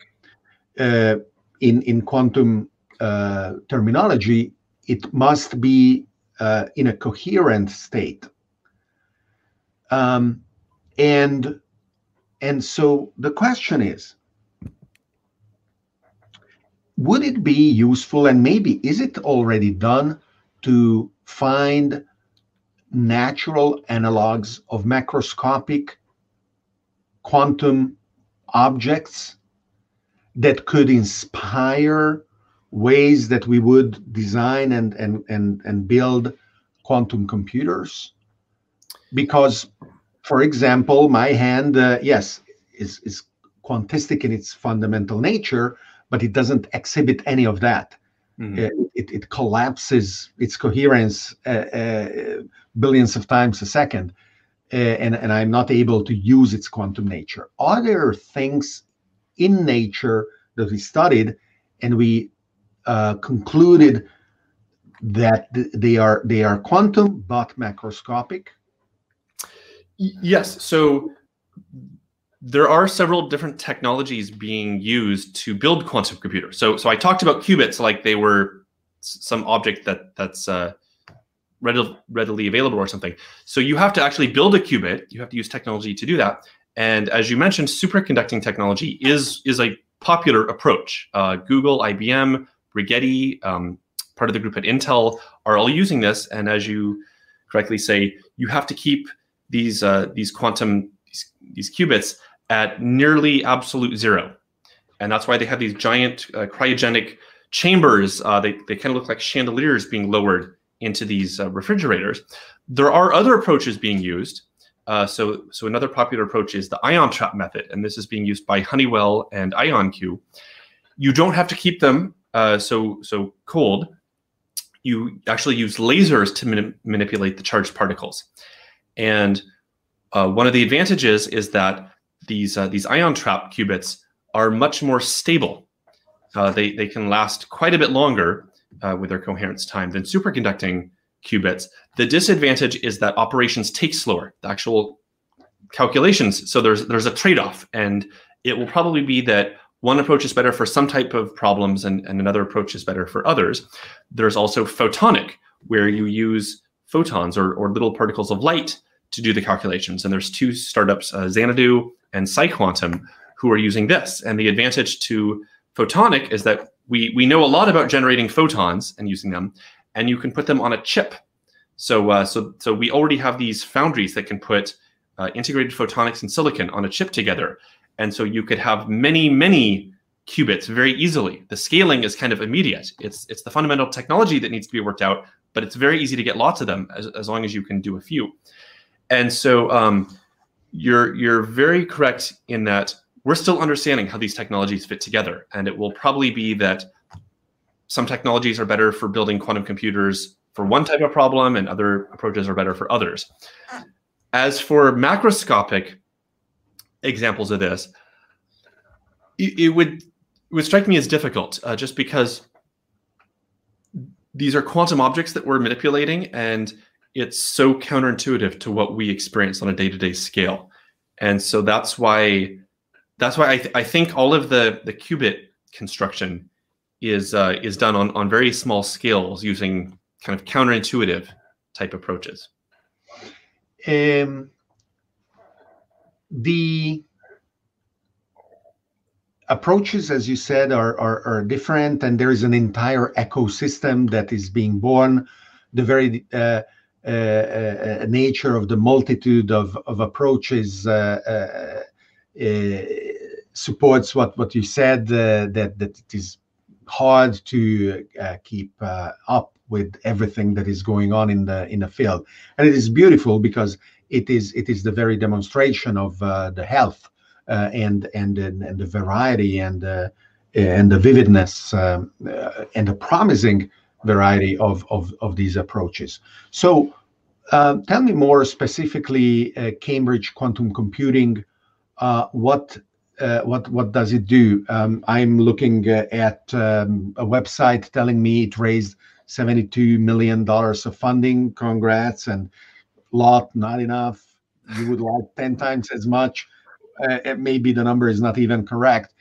Uh, in, in quantum uh, terminology, it must be uh, in a coherent state. Um, and, and so the question is, would it be useful and maybe is it already done to find natural analogs of macroscopic quantum objects that could inspire ways that we would design and and and, and build quantum computers because for example my hand uh, yes is is quantistic in its fundamental nature but it doesn't exhibit any of that. Mm-hmm. It, it, it, collapses its coherence uh, uh, billions of times a second, uh, and, and I'm not able to use its quantum nature. Are there things in nature that we studied and we uh, concluded that they are they are quantum but macroscopic? Yes. So there are several different technologies being used to build quantum computers. So, so I talked about qubits like they were some object that that's uh, readily, readily available or something. So you have to actually build a qubit. You have to use technology to do that. And as you mentioned, superconducting technology is is a popular approach. Uh, Google, IBM, Rigetti, um, part of the group at Intel are all using this. And as you correctly say, you have to keep these uh, these quantum these, these qubits at nearly absolute zero. And that's why they have these giant uh, cryogenic chambers. Uh, they, they kind of look like chandeliers being lowered into these uh, refrigerators. There are other approaches being used. Uh, so, so another popular approach is the ion trap method, and this is being used by Honeywell and IonQ. You don't have to keep them uh, so so cold. You actually use lasers to mani- manipulate the charged particles, and uh, one of the advantages is that these uh, these ion trap qubits are much more stable. Uh, they they can last quite a bit longer with their coherence time than superconducting qubits. The disadvantage is that operations take slower. The actual calculations. So there's there's a trade-off, and it will probably be that one approach is better for some type of problems and, and another approach is better for others. There's also photonic, where you use photons or, or little particles of light to do the calculations. And there's two startups, uh, Xanadu and PsiQuantum, who are using this. And the advantage to photonic is that we, we know a lot about generating photons and using them, and you can put them on a chip. So, uh, so, so we already have these foundries that can put uh, integrated photonics and silicon on a chip together. And so you could have many, many qubits very easily. The scaling is kind of immediate. It's it's the fundamental technology that needs to be worked out, but it's very easy to get lots of them as, as long as you can do a few. And so um, you're you're very correct in that we're still understanding how these technologies fit together, and it will probably be that some technologies are better for building quantum computers for one type of problem, and other approaches are better for others. As for macroscopic examples of this, it, it would it would strike me as difficult, uh, just because these are quantum objects that we're manipulating, and it's so counterintuitive to what we experience on a day-to-day scale, and so that's why that's why I, th- I think all of the the qubit construction is uh, is done on on very small scales using kind of counterintuitive type approaches. Um, the approaches, as you said, are, are, are, different, and there is an entire ecosystem that is being born. The very uh, uh, uh, nature of the multitude of, of approaches uh, uh, uh, supports what, what you said that, that it is hard to keep up with everything that is going on in the in the field, and it is beautiful because it is it is the very demonstration of the health uh, and, and and the variety and uh, and the vividness um, uh, and the promising variety of, of, of these approaches. So uh, tell me more specifically, uh, Cambridge Quantum Computing, uh, what what what does it do? Um, I'm looking at um, a website telling me it raised 72 million dollars of funding. Congrats, and lot not enough. You would <laughs> like 10 times as much uh, maybe the number is not even correct.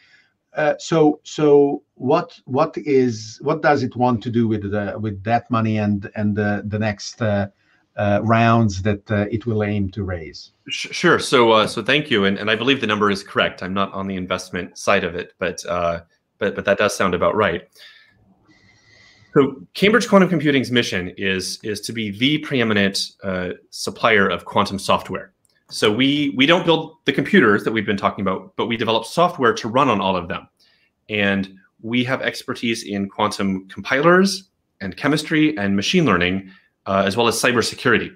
Uh, so so what what is what does it want to do with the with that money and and the the next uh, uh, rounds that uh, it will aim to raise? Sure. So uh, so thank you, and and I believe the number is correct. I'm not on the investment side of it, but uh, but but that does sound about right. So Cambridge Quantum Computing's mission is is to be the preeminent supplier of quantum software. So we we don't build the computers that we've been talking about, but we develop software to run on all of them. And we have expertise in quantum compilers and chemistry and machine learning, uh, as well as cybersecurity.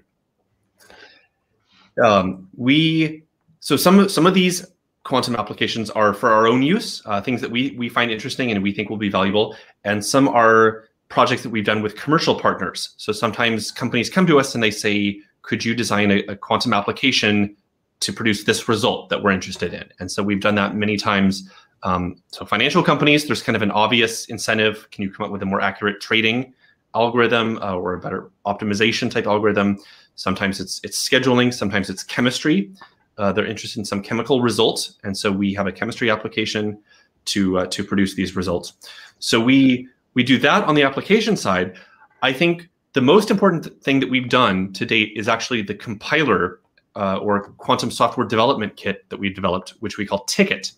Um, we so some some of these quantum applications are for our own use, uh, things that we we find interesting and we think will be valuable, and some are projects that we've done with commercial partners. So sometimes companies come to us and they say, could you design a, a quantum application to produce this result that we're interested in? And so we've done that many times. Um, so financial companies, there's kind of an obvious incentive. Can you come up with a more accurate trading algorithm uh, or a better optimization type algorithm? Sometimes it's it's scheduling. Sometimes it's chemistry. Uh, they're interested in some chemical results, and so we have a chemistry application to uh, to produce these results. So we we do that on the application side. I think the most important thing that we've done to date is actually the compiler uh, or quantum software development kit that we've developed, which we call Ticket.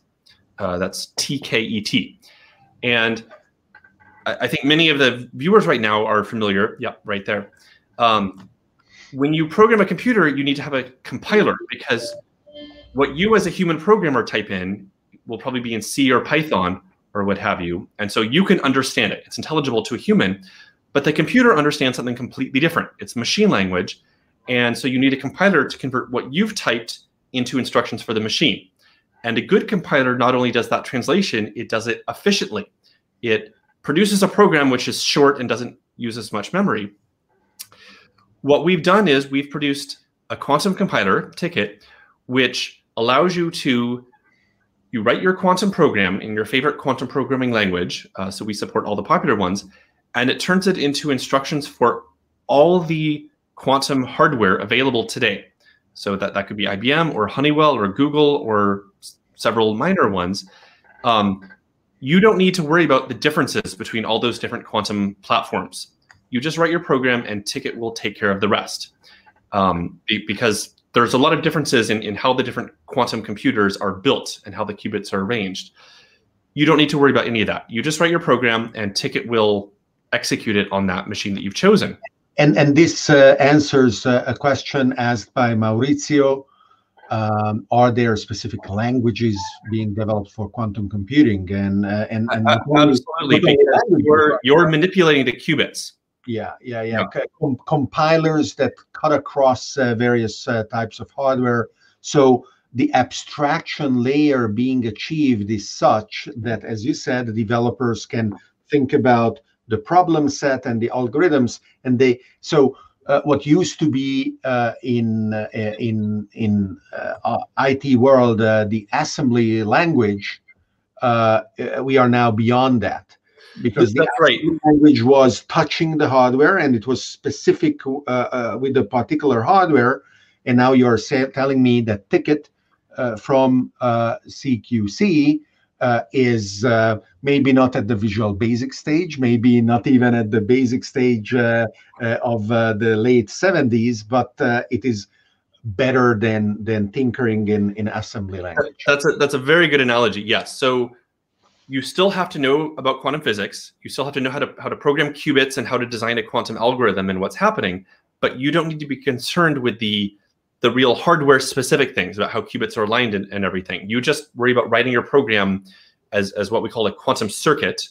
Uh, that's T K E T. And I, think many of the viewers right now are familiar. Yeah, right there. Um, when you program a computer, you need to have a compiler because what you as a human programmer type in will probably be in C or Python or what have you. And so you can understand it. It's intelligible to a human. But the computer understands something completely different. It's machine language. And so you need a compiler to convert what you've typed into instructions for the machine. And a good compiler not only does that translation, it does it efficiently. It produces a program which is short and doesn't use as much memory. What we've done is we've produced a quantum compiler ticket, which allows you to you write your quantum program in your favorite quantum programming language. Uh, so we support all the popular ones, and it turns it into instructions for all the quantum hardware available today. So that that could be IBM or Honeywell or Google or several minor ones. Um, you don't need to worry about the differences between all those different quantum platforms. You just write your program and Ticket will take care of the rest. Um, because there's a lot of differences in, in how the different quantum computers are built and how the qubits are arranged. You don't need to worry about any of that. You just write your program and Ticket will execute it on that machine that you've chosen. And, and this uh, answers uh, a question asked by Maurizio um, are there specific languages being developed for quantum computing? And uh, and, and uh, absolutely. you're, you're manipulating the qubits. Yeah yeah yeah, yeah. Com compilers that cut across uh, various uh, types of hardware. So the abstraction layer being achieved is such that as you said developers can think about the problem set and the algorithms and they so Uh, what used to be uh, in uh, in in uh, IT world uh, the assembly language, uh, we are now beyond that because the right. language was touching the hardware and it was specific with the particular hardware. And now you're telling me that ticket from CQC uh, is uh, maybe not at the visual basic stage, maybe not even at the basic stage uh, uh of uh, the late 70s, but uh, it is better than than tinkering in, in assembly language. That's a, that's a very good analogy. Yes. So you still have to know about quantum physics. You still have to know how to how to program qubits and how to design a quantum algorithm and what's happening. But you don't need to be concerned with the the real hardware specific things about how qubits are aligned and, and everything. You just worry about writing your program as, as what we call a quantum circuit,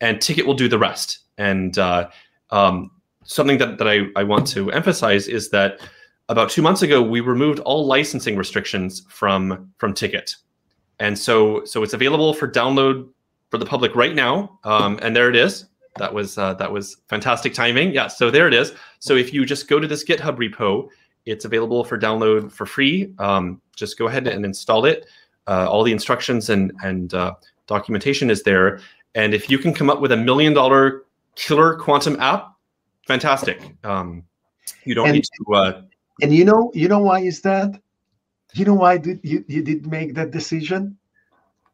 and Ticket will do the rest. And uh, um, something that, that I, I want to emphasize is that about two months ago, we removed all licensing restrictions from, from Ticket. And so, so it's available for download for the public right now. Um, and there it is. That was uh, that was fantastic timing. Yeah, so there it is. So if you just go to this GitHub repo it's available for download for free. Um, just go ahead and install it. Uh, all the instructions and and uh, documentation is there. And if you can come up with a million dollar killer quantum app, fantastic. Um, you don't and, need to. Uh, and you know, you know why is that? You know why did you you did make that decision?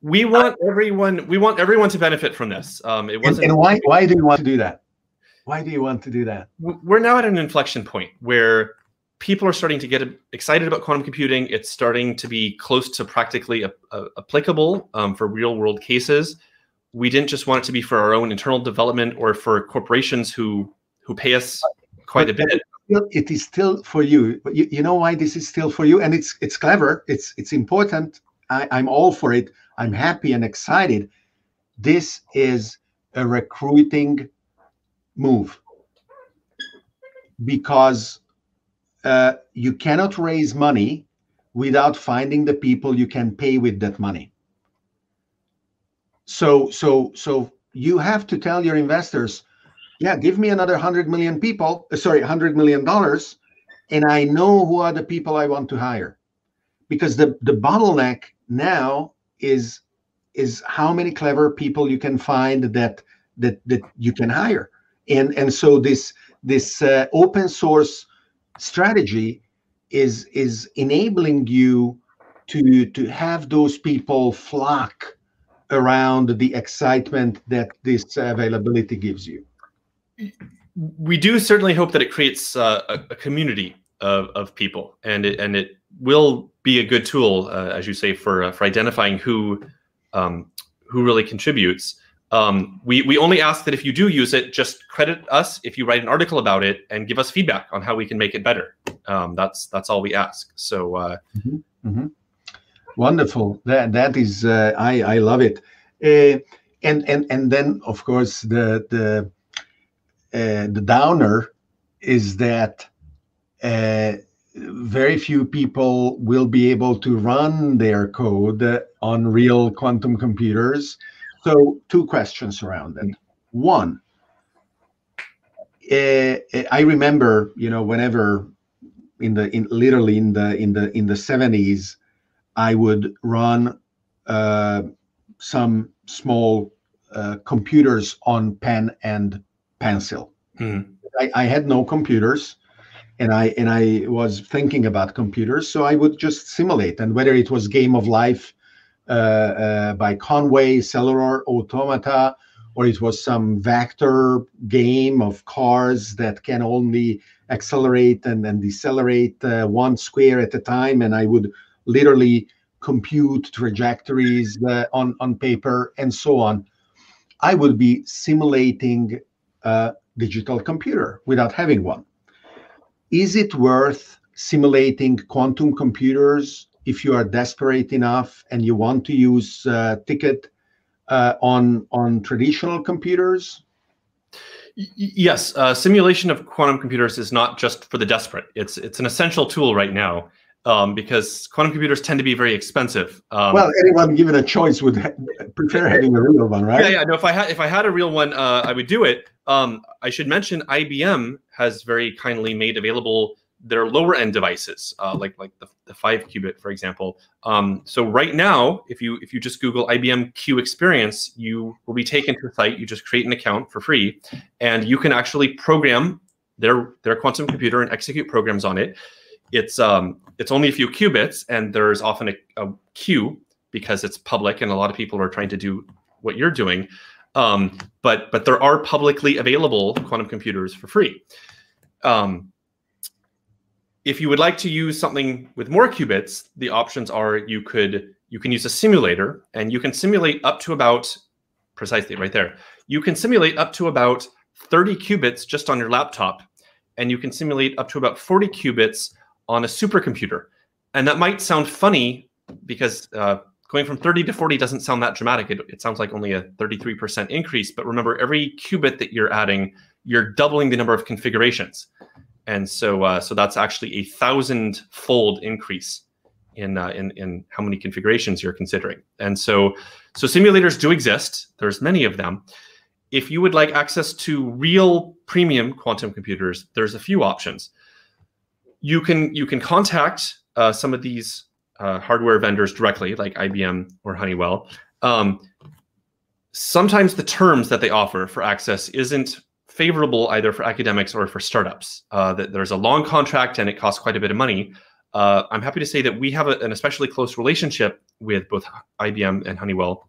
We want everyone. We want everyone to benefit from this. Um, it wasn't. And, and why why do you want to do that? Why do you want to do that? We're now at an inflection point where people are starting to get excited about quantum computing. It's starting to be close to practically a, a, applicable um, for real world cases. We didn't just want it to be for our own internal development or for corporations who who pay us quite a bit. It is still for you. you. You know why this is still for you, and it's it's clever. It's it's important. I, I'm all for it. I'm happy and excited. This is a recruiting move because uh, you cannot raise money without finding the people you can pay with that money. So, so, so you have to tell your investors, yeah, give me another hundred million people, uh, sorry, hundred million dollars, and I know who are the people I want to hire, because the the bottleneck now is is how many clever people you can find that that that you can hire, and and so this this uh, open source strategy is is enabling you to to have those people flock around the excitement that this availability gives you. We do certainly hope that it creates uh, a, community of, of people and it and it will be a good tool uh, as you say for uh, for identifying who um, who really contributes um, we, we only ask that if you do use it, just credit us if you write an article about it and give us feedback on how we can make it better. Um, that's that's all we ask. So uh, mm-hmm. Mm-hmm. wonderful. That that is uh, I I love it. Uh, and and and then of course the the uh, the downer is that uh, very few people will be able to run their code on real quantum computers. So, two questions around it. One, uh, I remember, you know, whenever in the in literally in the in the in the 70s, I would run uh, some small uh, computers on pen and pencil. Mm. I, I had no computers and I and I was thinking about computers, so I would just simulate. And whether it was Game of Life by Conway, Cellular Automata, or it was some vector game of cars that can only accelerate and, and decelerate uh, one square at a time, and I would literally compute trajectories uh, on on paper and so on. I would be simulating a digital computer without having one is it worth simulating quantum computers if you are desperate enough and you want to use uh, ticket uh, on on traditional computers yes uh, simulation of quantum computers is not just for the desperate it's it's an essential tool right now um, because quantum computers tend to be very expensive. Um, well, anyone given a choice would prefer having a real one, right? Yeah, yeah. No, if I had if I had a real one, uh, I would do it. Um, I should mention IBM has very kindly made available their lower end devices, uh, like like the, the five qubit, for example. Um, so right now, if you if you just Google IBM Q Experience, you will be taken to a site. You just create an account for free, and you can actually program their their quantum computer and execute programs on it. It's um it's only a few qubits, and there's often a, a queue because it's public, and a lot of people are trying to do what you're doing. Um, but but there are publicly available quantum computers for free. Um, if you would like to use something with more qubits, the options are you could you can use a simulator and you can simulate up to about precisely right there. You can simulate up to about 30 qubits just on your laptop, and you can simulate up to about 40 qubits on a supercomputer. And that might sound funny because uh, going from 30 to 40 doesn't sound that dramatic. It, it sounds like only a 33% increase. But remember, every qubit that you're adding, you're doubling the number of configurations and so uh, so that's actually a thousand fold increase in, uh, in in how many configurations you're considering. And so so simulators do exist. There's many of them. If you would like access to real premium quantum computers, there's a few options. You can you can contact uh, some of these uh, hardware vendors directly, like IBM or Honeywell. Um, sometimes the terms that they offer for access isn't favorable either for academics or for startups. Uh, that there's a long contract and it costs quite a bit of money. Uh, I'm happy to say that we have a, an especially close relationship with both IBM and Honeywell.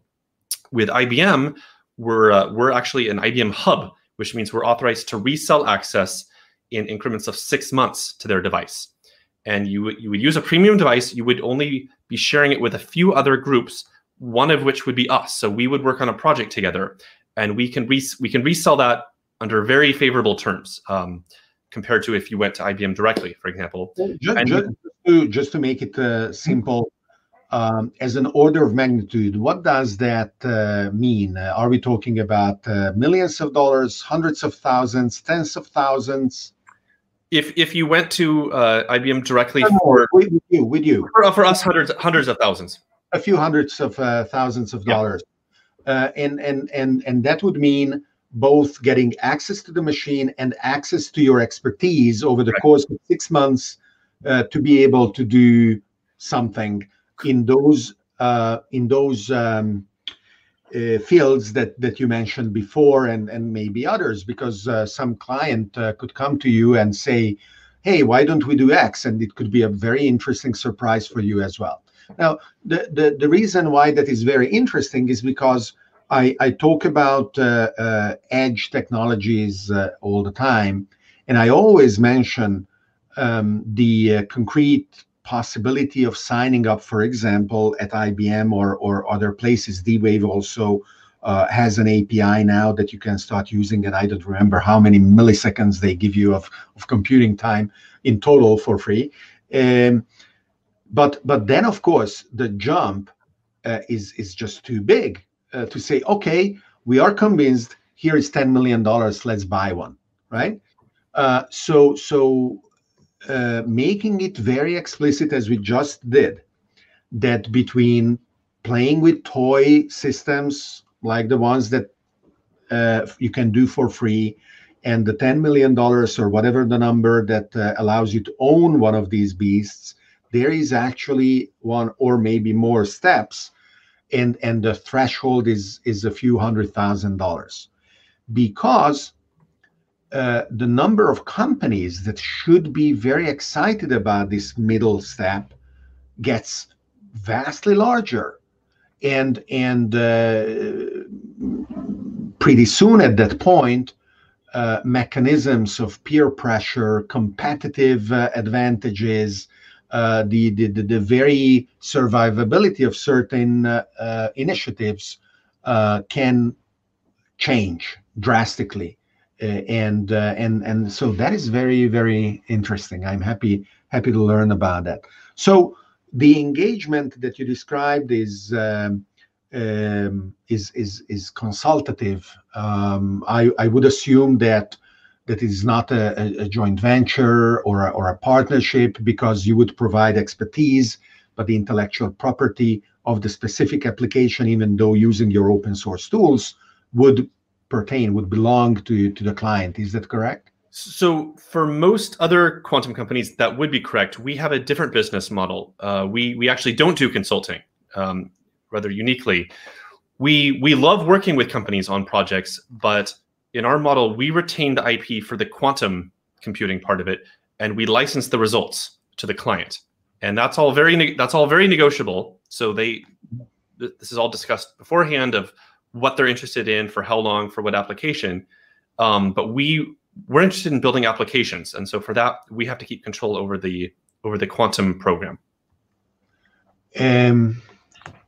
With IBM, we're uh, we're actually an IBM hub, which means we're authorized to resell access in increments of six months to their device. And you you would use a premium device. You would only be sharing it with a few other groups, one of which would be us. So we would work on a project together, and we can re- we can resell that under very favorable terms um, compared to if you went to IBM directly, for example. Just, and, just, to, just to make it uh, simple, um, as an order of magnitude, what does that uh, mean? Uh, are we talking about uh, millions of dollars, hundreds of thousands, tens of thousands? If if you went to uh, IBM directly for with you, with you for, for, us, hundreds hundreds of thousands, a few hundreds of uh, thousands of dollars, yeah. and and and and that would mean both getting access to the machine and access to your expertise over the right. course of six months uh, to be able to do something in those uh, in those um, uh, fields that that you mentioned before and and maybe others because uh, some client uh, could come to you and say hey why don't we do x and it could be a very interesting surprise for you as well now the the, the reason why that is very interesting is because I, I talk about uh, uh, edge technologies uh, all the time, and I always mention um, the concrete possibility of signing up, for example, at IBM or, or other places. D-Wave also uh, has an API now that you can start using, and I don't remember how many milliseconds they give you of, of computing time in total for free. Um, but but then, of course, the jump uh, is is just too big uh, to say, okay, we are convinced. Here is ten million dollars. Let's buy one, right? Uh, so so uh, making it very explicit as we just did that between playing with toy systems like the ones that uh, you can do for free and the $10 million or whatever the number that uh, allows you to own one of these beasts there is actually one or maybe more steps and and the threshold is is a few hundred thousand dollars. Because uh, the number of companies that should be very excited about this middle step gets vastly larger. And and uh, pretty soon at that point uh, mechanisms of peer pressure competitive uh, advantages the, the, the, the, very survivability of certain uh, uh, initiatives can change drastically. and and and so that is very very interesting. I'm happy happy to learn about that. So the engagement that you described is um, um, is is is consultative. Um, I I would assume that that it is not a, a joint venture or a, or a partnership because you would provide expertise, but the intellectual property of the specific application, even though using your open source tools, would pertain, would belong to, to the client. Is that correct? So, for most other quantum companies, that would be correct. We have a different business model. Uh, we we actually don't do consulting, um, rather uniquely. We we love working with companies on projects, but in our model, we retain the IP for the quantum computing part of it, and we license the results to the client. And that's all very that's all very negotiable. So they this is all discussed beforehand of what they're interested in for how long for what application. Um, but we we're interested in building applications, and so for that we have to keep control over the over the quantum program. Um,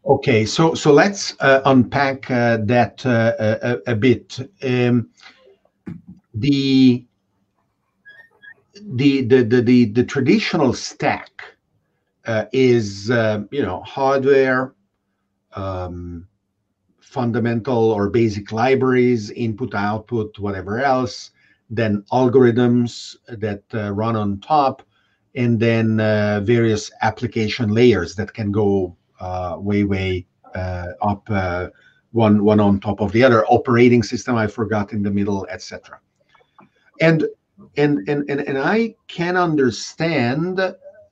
Okay, so so let's uh, unpack uh, that uh, a, a, bit. Um, the, the the the the the traditional stack uh, is uh, you know hardware, um, fundamental or basic libraries, input output, whatever else. Then algorithms that uh, run on top, and then various application layers that can go uh, way way uh, up uh, one one on top of the other operating system i forgot in the middle etc and and and and, and i can understand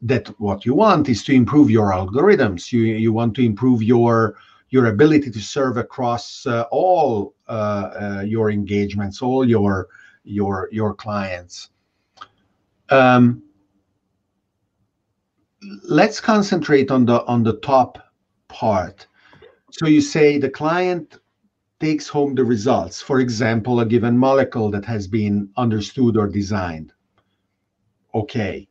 that what you want is to improve your algorithms you you want to improve your your ability to serve across uh, all uh, uh, your engagements all your your your clients um, let's concentrate on the on the top part. So you say the client takes home the results. For example, a given molecule that has been understood or designed. Okay.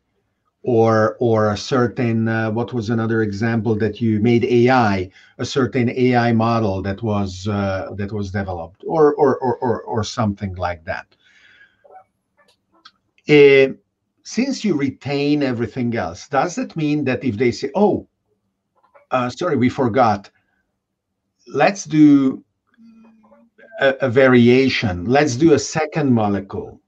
Or or a certain uh, what was another example that you made AI a certain AI model that was uh, that was developed or or or or, or something like that. Uh, since you retain everything else, does that mean that if they say, "Oh, uh, sorry, we forgot," let's do a, a, variation. Let's do a second molecule.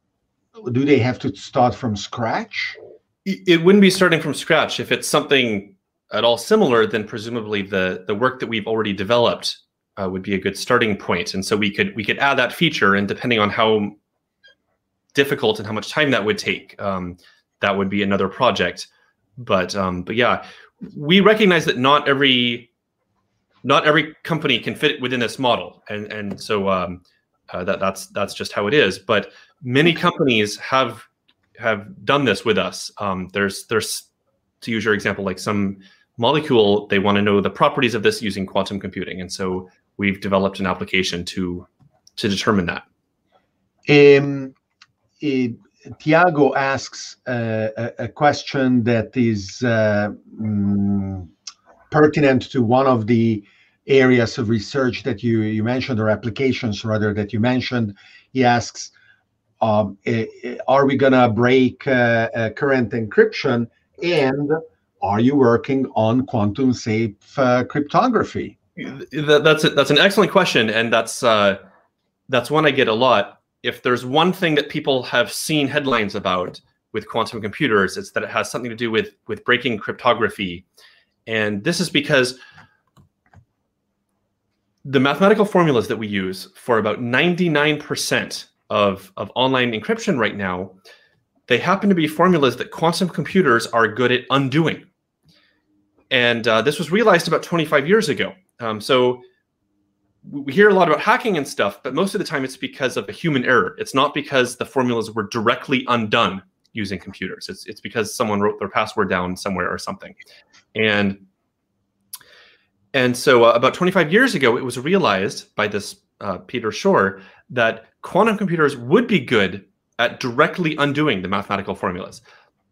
Do they have to start from scratch? It wouldn't be starting from scratch. If it's something at all similar, then presumably the the work that we've already developed uh, would be a good starting point. And so we could we could add that feature, and depending on how difficult and how much time that would take. Um, that would be another project. But um, but yeah, we recognize that not every not every company can fit within this model, and and so um, uh, that that's that's just how it is. But many companies have have done this with us. Um, there's there's to use your example, like some molecule, they want to know the properties of this using quantum computing, and so we've developed an application to to determine that. Um, it, Tiago asks uh, a, a, question that is uh, mm, pertinent to one of the areas of research that you, you mentioned, or applications rather that you mentioned. He asks, um, are we going to break uh, uh, current encryption? And are you working on quantum safe uh, cryptography? That's a, that's an excellent question, and that's uh, that's one I get a lot if there's one thing that people have seen headlines about, with quantum computers. It's that it has something to do with with breaking cryptography, and this is because the mathematical formulas that we use for about 99% of, of online encryption right now, they happen to be formulas that quantum computers are good at undoing. And uh, this was realized about 25 years ago. Um, so we hear a lot about hacking and stuff, but most of the time it's because of a human error. It's not because the formulas were directly undone using computers. It's, it's because someone wrote their password down somewhere or something. And and so uh, about 25 years ago, it was realized by this uh, Peter Shor that quantum computers would be good at directly undoing the mathematical formulas.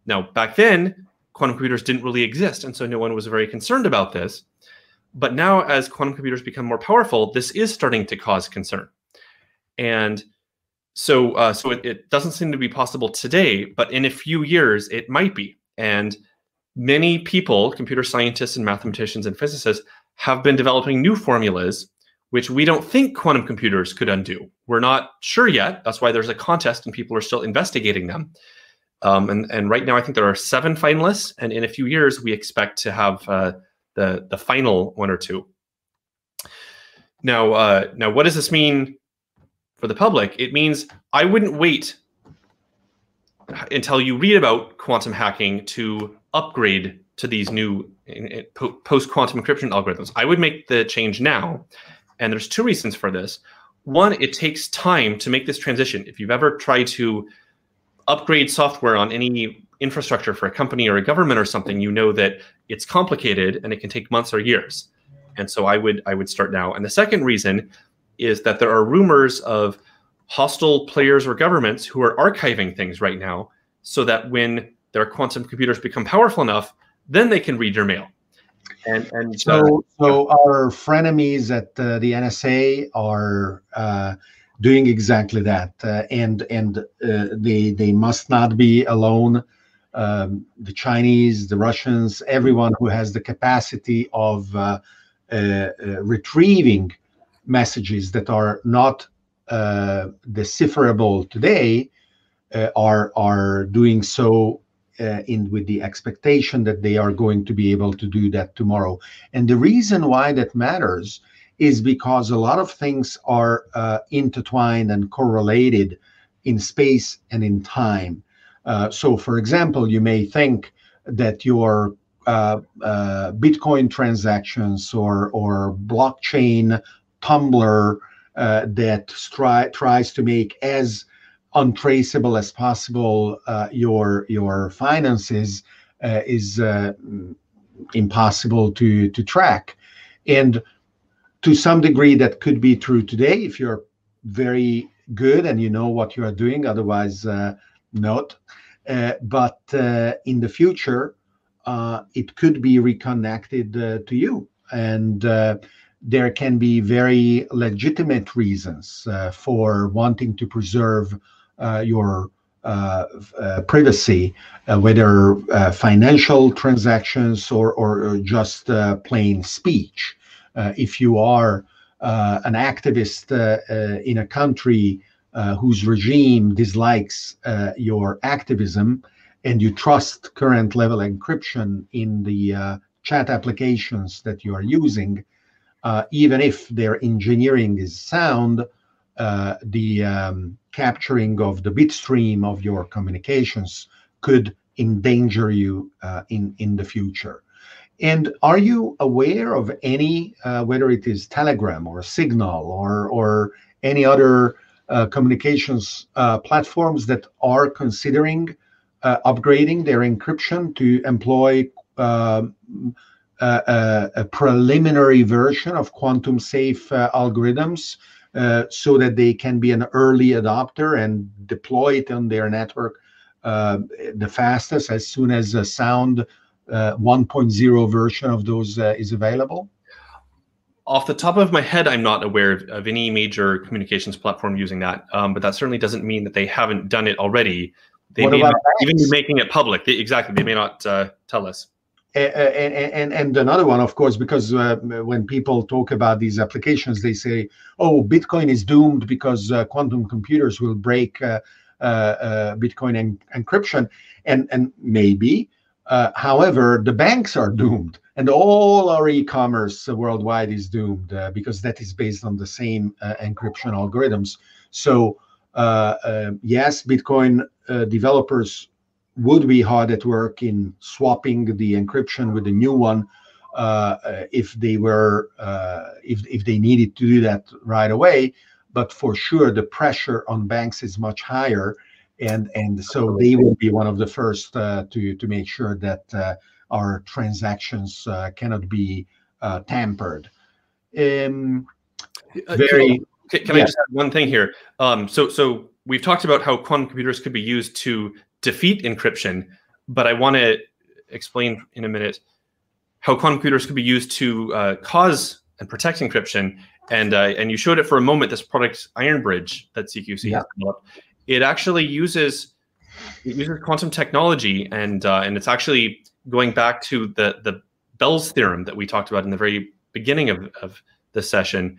Now, back then, quantum computers didn't really exist, and so no one was very concerned about this. But now, as quantum computers become more powerful, this is starting to cause concern. And so, uh, so it, it doesn't seem to be possible today, but in a few years, it might be. And many people, computer scientists and mathematicians and physicists, have been developing new formulas which we don't think quantum computers could undo. We're not sure yet. That's why there's a contest and people are still investigating them. Um, and, and right now, I think there are seven finalists, and in a few years, we expect to have uh, the the final one or two. Now, uh, now, what does this mean for the public? It means I wouldn't wait until you read about quantum hacking to upgrade to these new post quantum encryption algorithms. I would make the change now. And there's two reasons for this. One, it takes time to make this transition. If you've ever tried to upgrade software on any infrastructure for a company or a government or something, you know that it's complicated and it can take months or years. And so I would I would start now. And the second reason is that there are rumors of hostile players or governments who are archiving things right now so that when their quantum computers become powerful enough, then they can read your mail. And, and so, uh, so our frenemies at uh, the NSA are uh, doing exactly that, uh, and and uh, they they must not be alone. Um, the Chinese, the Russians, everyone who has the capacity of retrieving messages that are not decipherable today are are doing so with the expectation that they are going to be able to do that tomorrow. And the reason why that matters is because a lot of things are uh, intertwined and correlated in space and in time. Uh, so, for example, you may think that your uh, uh, Bitcoin transactions or or blockchain tumbler uh, that tries to make as untraceable as possible uh, your your finances uh, is uh, impossible to to track. And to some degree that could be true today if you're very good and you know what you are doing otherwise uh, not. Uh, but uh, in the future it could be reconnected to you. And there can be very legitimate reasons for wanting to preserve your uh, uh, privacy, whether financial transactions or, or just plain speech. if you are an activist in a country whose regime dislikes your activism, and you trust current level encryption in the uh, chat applications that you are using, uh, even if their engineering is sound, uh, the um, capturing of the bit stream of your communications could endanger you uh, in in the future. And are you aware of any, uh, whether it is Telegram or Signal or or any other uh, communications uh, platforms that are considering uh, upgrading their encryption to employ um, a, preliminary version of quantum safe algorithms uh, so that they can be an early adopter and deploy it on their network uh, the fastest as soon as a sound uh, 1.0 version of those uh, is available? Off the top of my head, I'm not aware of, of any major communications platform using that, um, but that certainly doesn't mean that they haven't done it already. They what may not even be making it public. They, exactly, they may not uh, tell us and, and, and another one, of course, because uh, when people talk about these applications, they say, "Oh, Bitcoin is doomed because uh, quantum computers will break uh, uh, uh Bitcoin en- encryption, and and maybe. Uh, however, the banks are doomed, and all our e-commerce worldwide is doomed because that is based on the same encryption algorithms. So yes, Bitcoin developers would be hard at work in swapping the encryption with the new one uh, if they were uh, if if they needed to do that right away. But for sure, the pressure on banks is much higher, and and so they will be one of the first uh, to to make sure that uh, our transactions uh, cannot be uh, tampered. Um, very. Can, can yeah. I just add one thing here? Um, so so we've talked about how quantum computers could be used to defeat encryption, but I want to explain in a minute how quantum computers could be used to uh, cause and protect encryption. And uh, and you showed it for a moment. This product IronBridge that CQC yeah. has developed, it actually uses it uses quantum technology, and uh, and it's actually going back to the the Bell's theorem that we talked about in the very beginning of, of the session.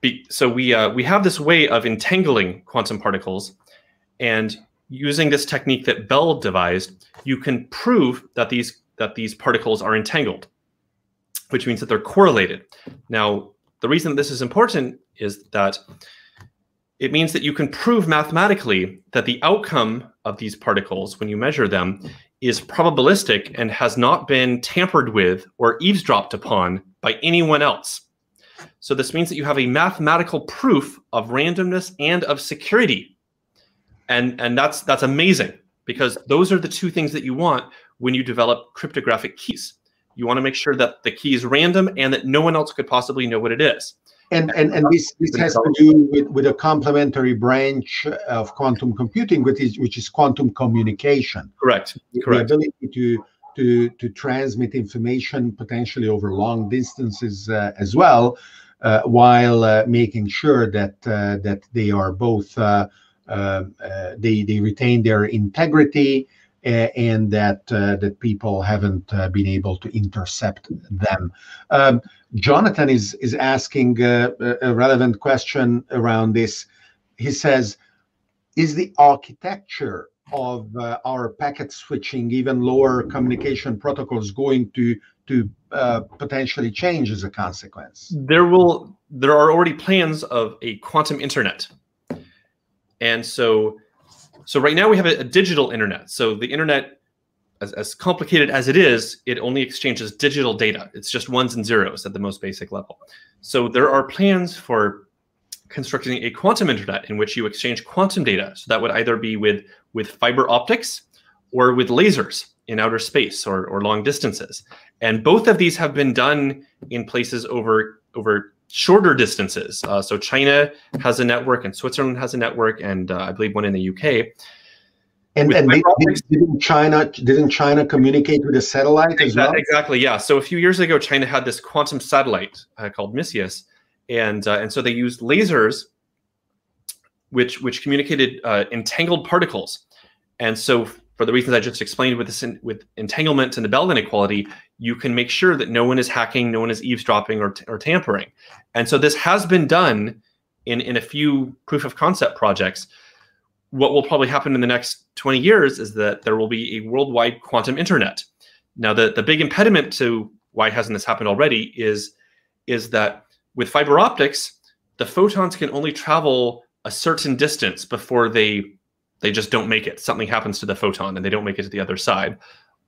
Be, so we uh, we have this way of entangling quantum particles, and using this technique that Bell devised, you can prove that these that these particles are entangled, which means that they're correlated. Now, the reason this is important is that it means that you can prove mathematically that the outcome of these particles, when you measure them, is probabilistic and has not been tampered with or eavesdropped upon by anyone else. So this means that you have a mathematical proof of randomness and of security and and that's that's amazing because those are the two things that you want when you develop cryptographic keys. You want to make sure that the key is random and that no one else could possibly know what it is. And and, and this, this has to do with, with a complementary branch of quantum computing, which is which is quantum communication. Correct. Correct. The ability to to to transmit information potentially over long distances uh, as well, uh, while uh, making sure that uh, that they are both uh, they they retain their integrity uh, and that that people haven't been able to intercept them. Um, Jonathan is is asking a, a relevant question around this. He says, "Is the architecture of uh, our packet switching, even lower communication protocols, going to to uh, potentially change as a consequence? There will. There are already plans of a quantum internet. And so, so right now we have a, a digital internet. So the internet, as, as complicated as it is, it only exchanges digital data. It's just ones and zeros at the most basic level. So there are plans for constructing a quantum internet in which you exchange quantum data. So that would either be with with fiber optics or with lasers in outer space or, or long distances. And both of these have been done in places over over shorter distances. Uh, so China has a network, and Switzerland has a network, and uh, I believe one in the UK. And, and they, didn't China didn't China communicate with a satellite exactly, as well? Exactly. Yeah. So a few years ago, China had this quantum satellite uh, called Micius, and uh, and so they used lasers, which which communicated uh, entangled particles, and so for the reasons I just explained with this in, with entanglement and the Bell inequality, you can make sure that no one is hacking, no one is eavesdropping or, or tampering. And so this has been done in, in a few proof of concept projects. What will probably happen in the next 20 years is that there will be a worldwide quantum internet. Now, the, the big impediment to why hasn't this happened already is, is that with fiber optics, the photons can only travel a certain distance before they they just don't make it. Something happens to the photon and they don't make it to the other side.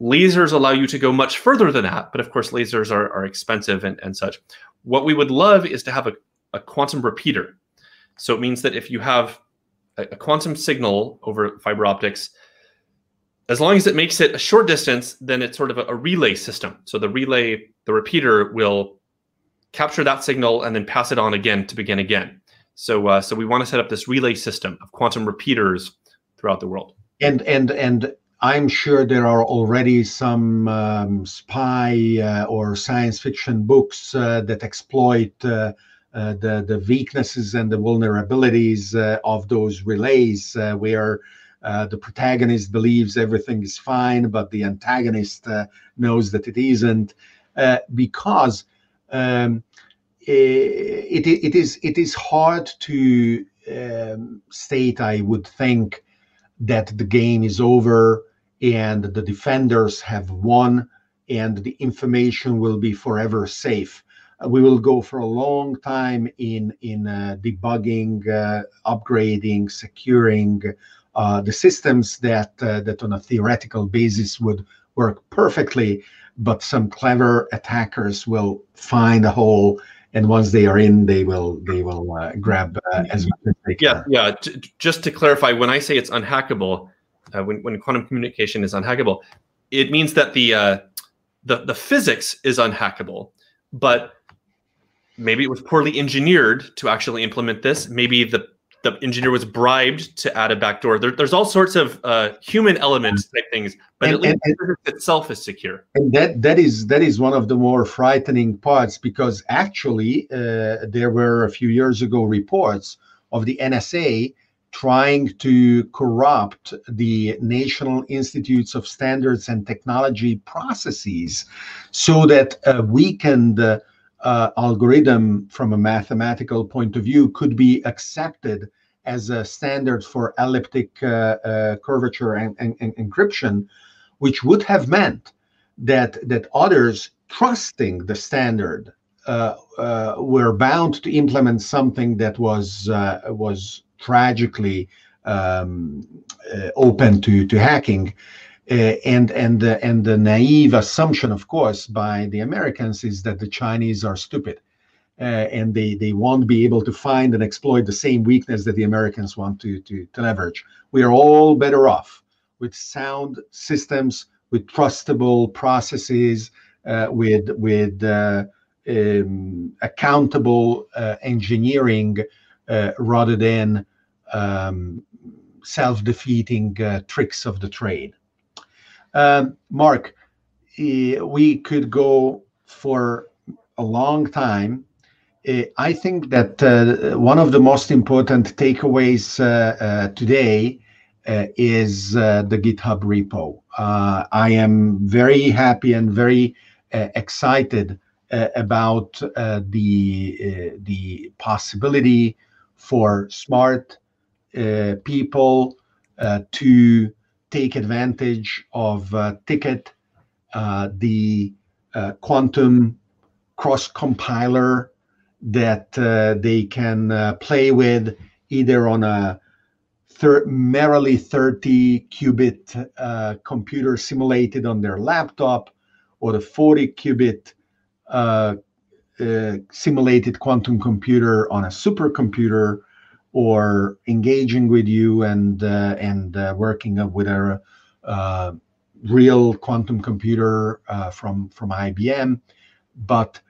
Lasers allow you to go much further than that, but of course, lasers are, are expensive and, and such. What we would love is to have a, a quantum repeater. So it means that if you have a, a quantum signal over fiber optics, as long as it makes it a short distance, then it's sort of a, a relay system. So the relay, the repeater will capture that signal and then pass it on again to begin again. So, uh, so we want to set up this relay system of quantum repeaters throughout the world. And and and I'm sure there are already some um, spy uh, or science fiction books uh, that exploit uh, uh the the weaknesses and the vulnerabilities uh, of those relays, uh, where the protagonist believes everything is fine, but the antagonist knows that it isn't, because um, it, it is it is hard to um, state, I would think that the game is over and the defenders have won and the information will be forever safe. Uh, we will go for a long time in in uh, debugging, uh, upgrading, securing uh, the systems that uh, that on a theoretical basis would work perfectly, but some clever attackers will find a hole and once they are in, they will they will uh, grab uh, as much as they can. Yeah, yeah. Just to clarify, when I say it's unhackable, uh, when when quantum communication is unhackable, it means that the uh, the the physics is unhackable, but maybe it was poorly engineered to actually implement this. Maybe the the engineer was bribed to add a backdoor. There, there's all sorts of uh, human elements type things, but and, at least and, and, itself is secure. And that that is that is one of the more frightening parts because actually uh, there were a few years ago reports of the NSA trying to corrupt the National Institutes of Standards and Technology processes so that a weakened uh, algorithm from a mathematical point of view could be accepted as a standard for elliptic uh, uh, curvature and, and, and, encryption, which would have meant that that others trusting the standard uh, uh, were bound to implement something that was uh, was tragically um, open to to hacking. Uh, and and uh, and the naive assumption, of course, by the Americans is that the Chinese are stupid, uh, and they they won't be able to find and exploit the same weakness that the Americans want to to, to leverage. We are all better off with sound systems, with trustable processes, uh, with with uh, um, accountable uh, engineering rather than um, self-defeating tricks of the trade. Um, Mark, we could go for a long time. I think that uh, one of the most important takeaways uh, uh, today uh, is uh, the GitHub repo. Uh, I am very happy and very excited about the the possibility for smart people to take advantage of uh, TKET, uh, the uh, quantum cross compiler that uh, they can uh, play with either on a merely 30 qubit uh, computer simulated on their laptop or the 40 qubit simulated quantum computer on a supercomputer or engaging with you and uh, and uh, working with a uh, real quantum computer uh, from from IBM, but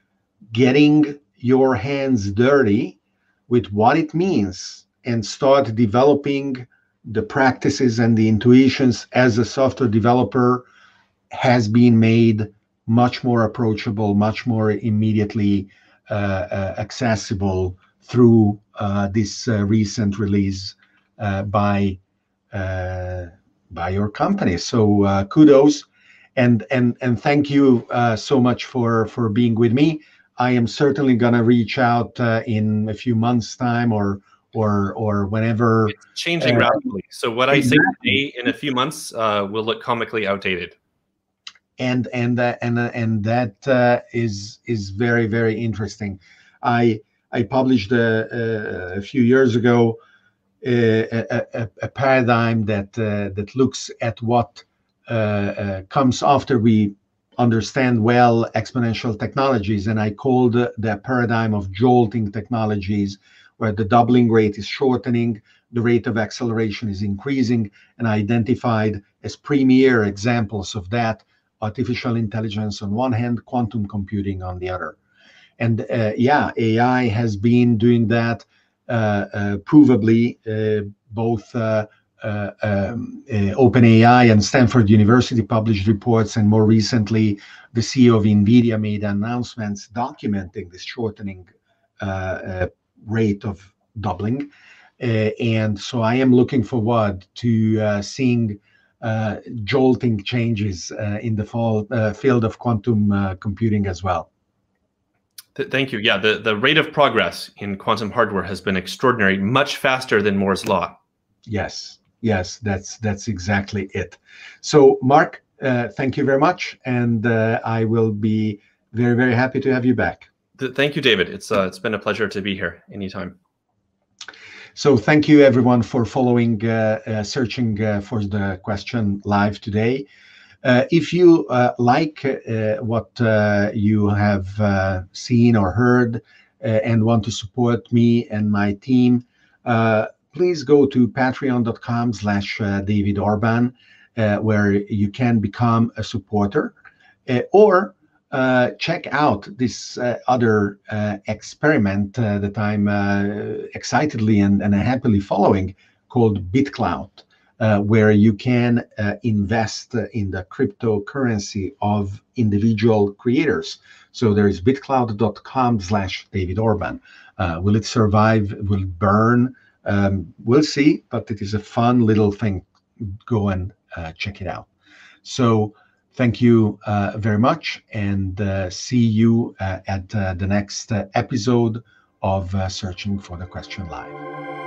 getting your hands dirty with what it means and start developing the practices and the intuitions as a software developer has been made much more approachable, much more immediately uh, uh, accessible through this uh, recent release uh, by by your company. So kudos, and and and thank you so much for for being with me. I am certainly gonna reach out in a few months' time or or or whenever. It's changing uh, rapidly. So what. I say today in a few months uh, will look comically outdated. And and uh, and and that is is very very interesting. I I published a, a few years ago a, a, paradigm that uh, that looks at what uh, uh, comes after we understand well exponential technologies, and I called the paradigm of jolting technologies, where the doubling rate is shortening, the rate of acceleration is increasing, and I identified as premier examples of that artificial intelligence on one hand, quantum computing on the other. And uh, yeah, AI has been doing that uh, uh, provably. both um, OpenAI and Stanford University published reports, and more recently, the CEO of NVIDIA made announcements documenting this shortening rate of doubling. Uh, and so I am looking forward to uh, seeing uh, jolting changes in the fall, field of quantum computing as well. Th- thank you. Yeah, the, the rate of progress in quantum hardware has been extraordinary, much faster than Moore's law. Yes, yes, that's that's exactly it. So, Mark, uh, thank you very much, and uh, I will be very very happy to have you back. Th- thank you, David. It's uh, it's been a pleasure to be here anytime. So, thank you everyone for following, uh, uh, searching uh, for the question live today. Uh, if you uh, like uh, what uh, you have uh, seen or heard uh, and want to support me and my team, please go to patreon.com slash David Orban, where you can become a supporter or check out this other experiment that I'm excitedly and, happily following called BitClout. Uh, where you can uh, invest in the cryptocurrency of individual creators. So there is bitclout.com/slash David Orban. Uh, will it survive? Will it burn? Um, we'll see, but it is a fun little thing. Go and uh, check it out. So thank you uh, very much and see you at the next episode of Searching for the Question Live.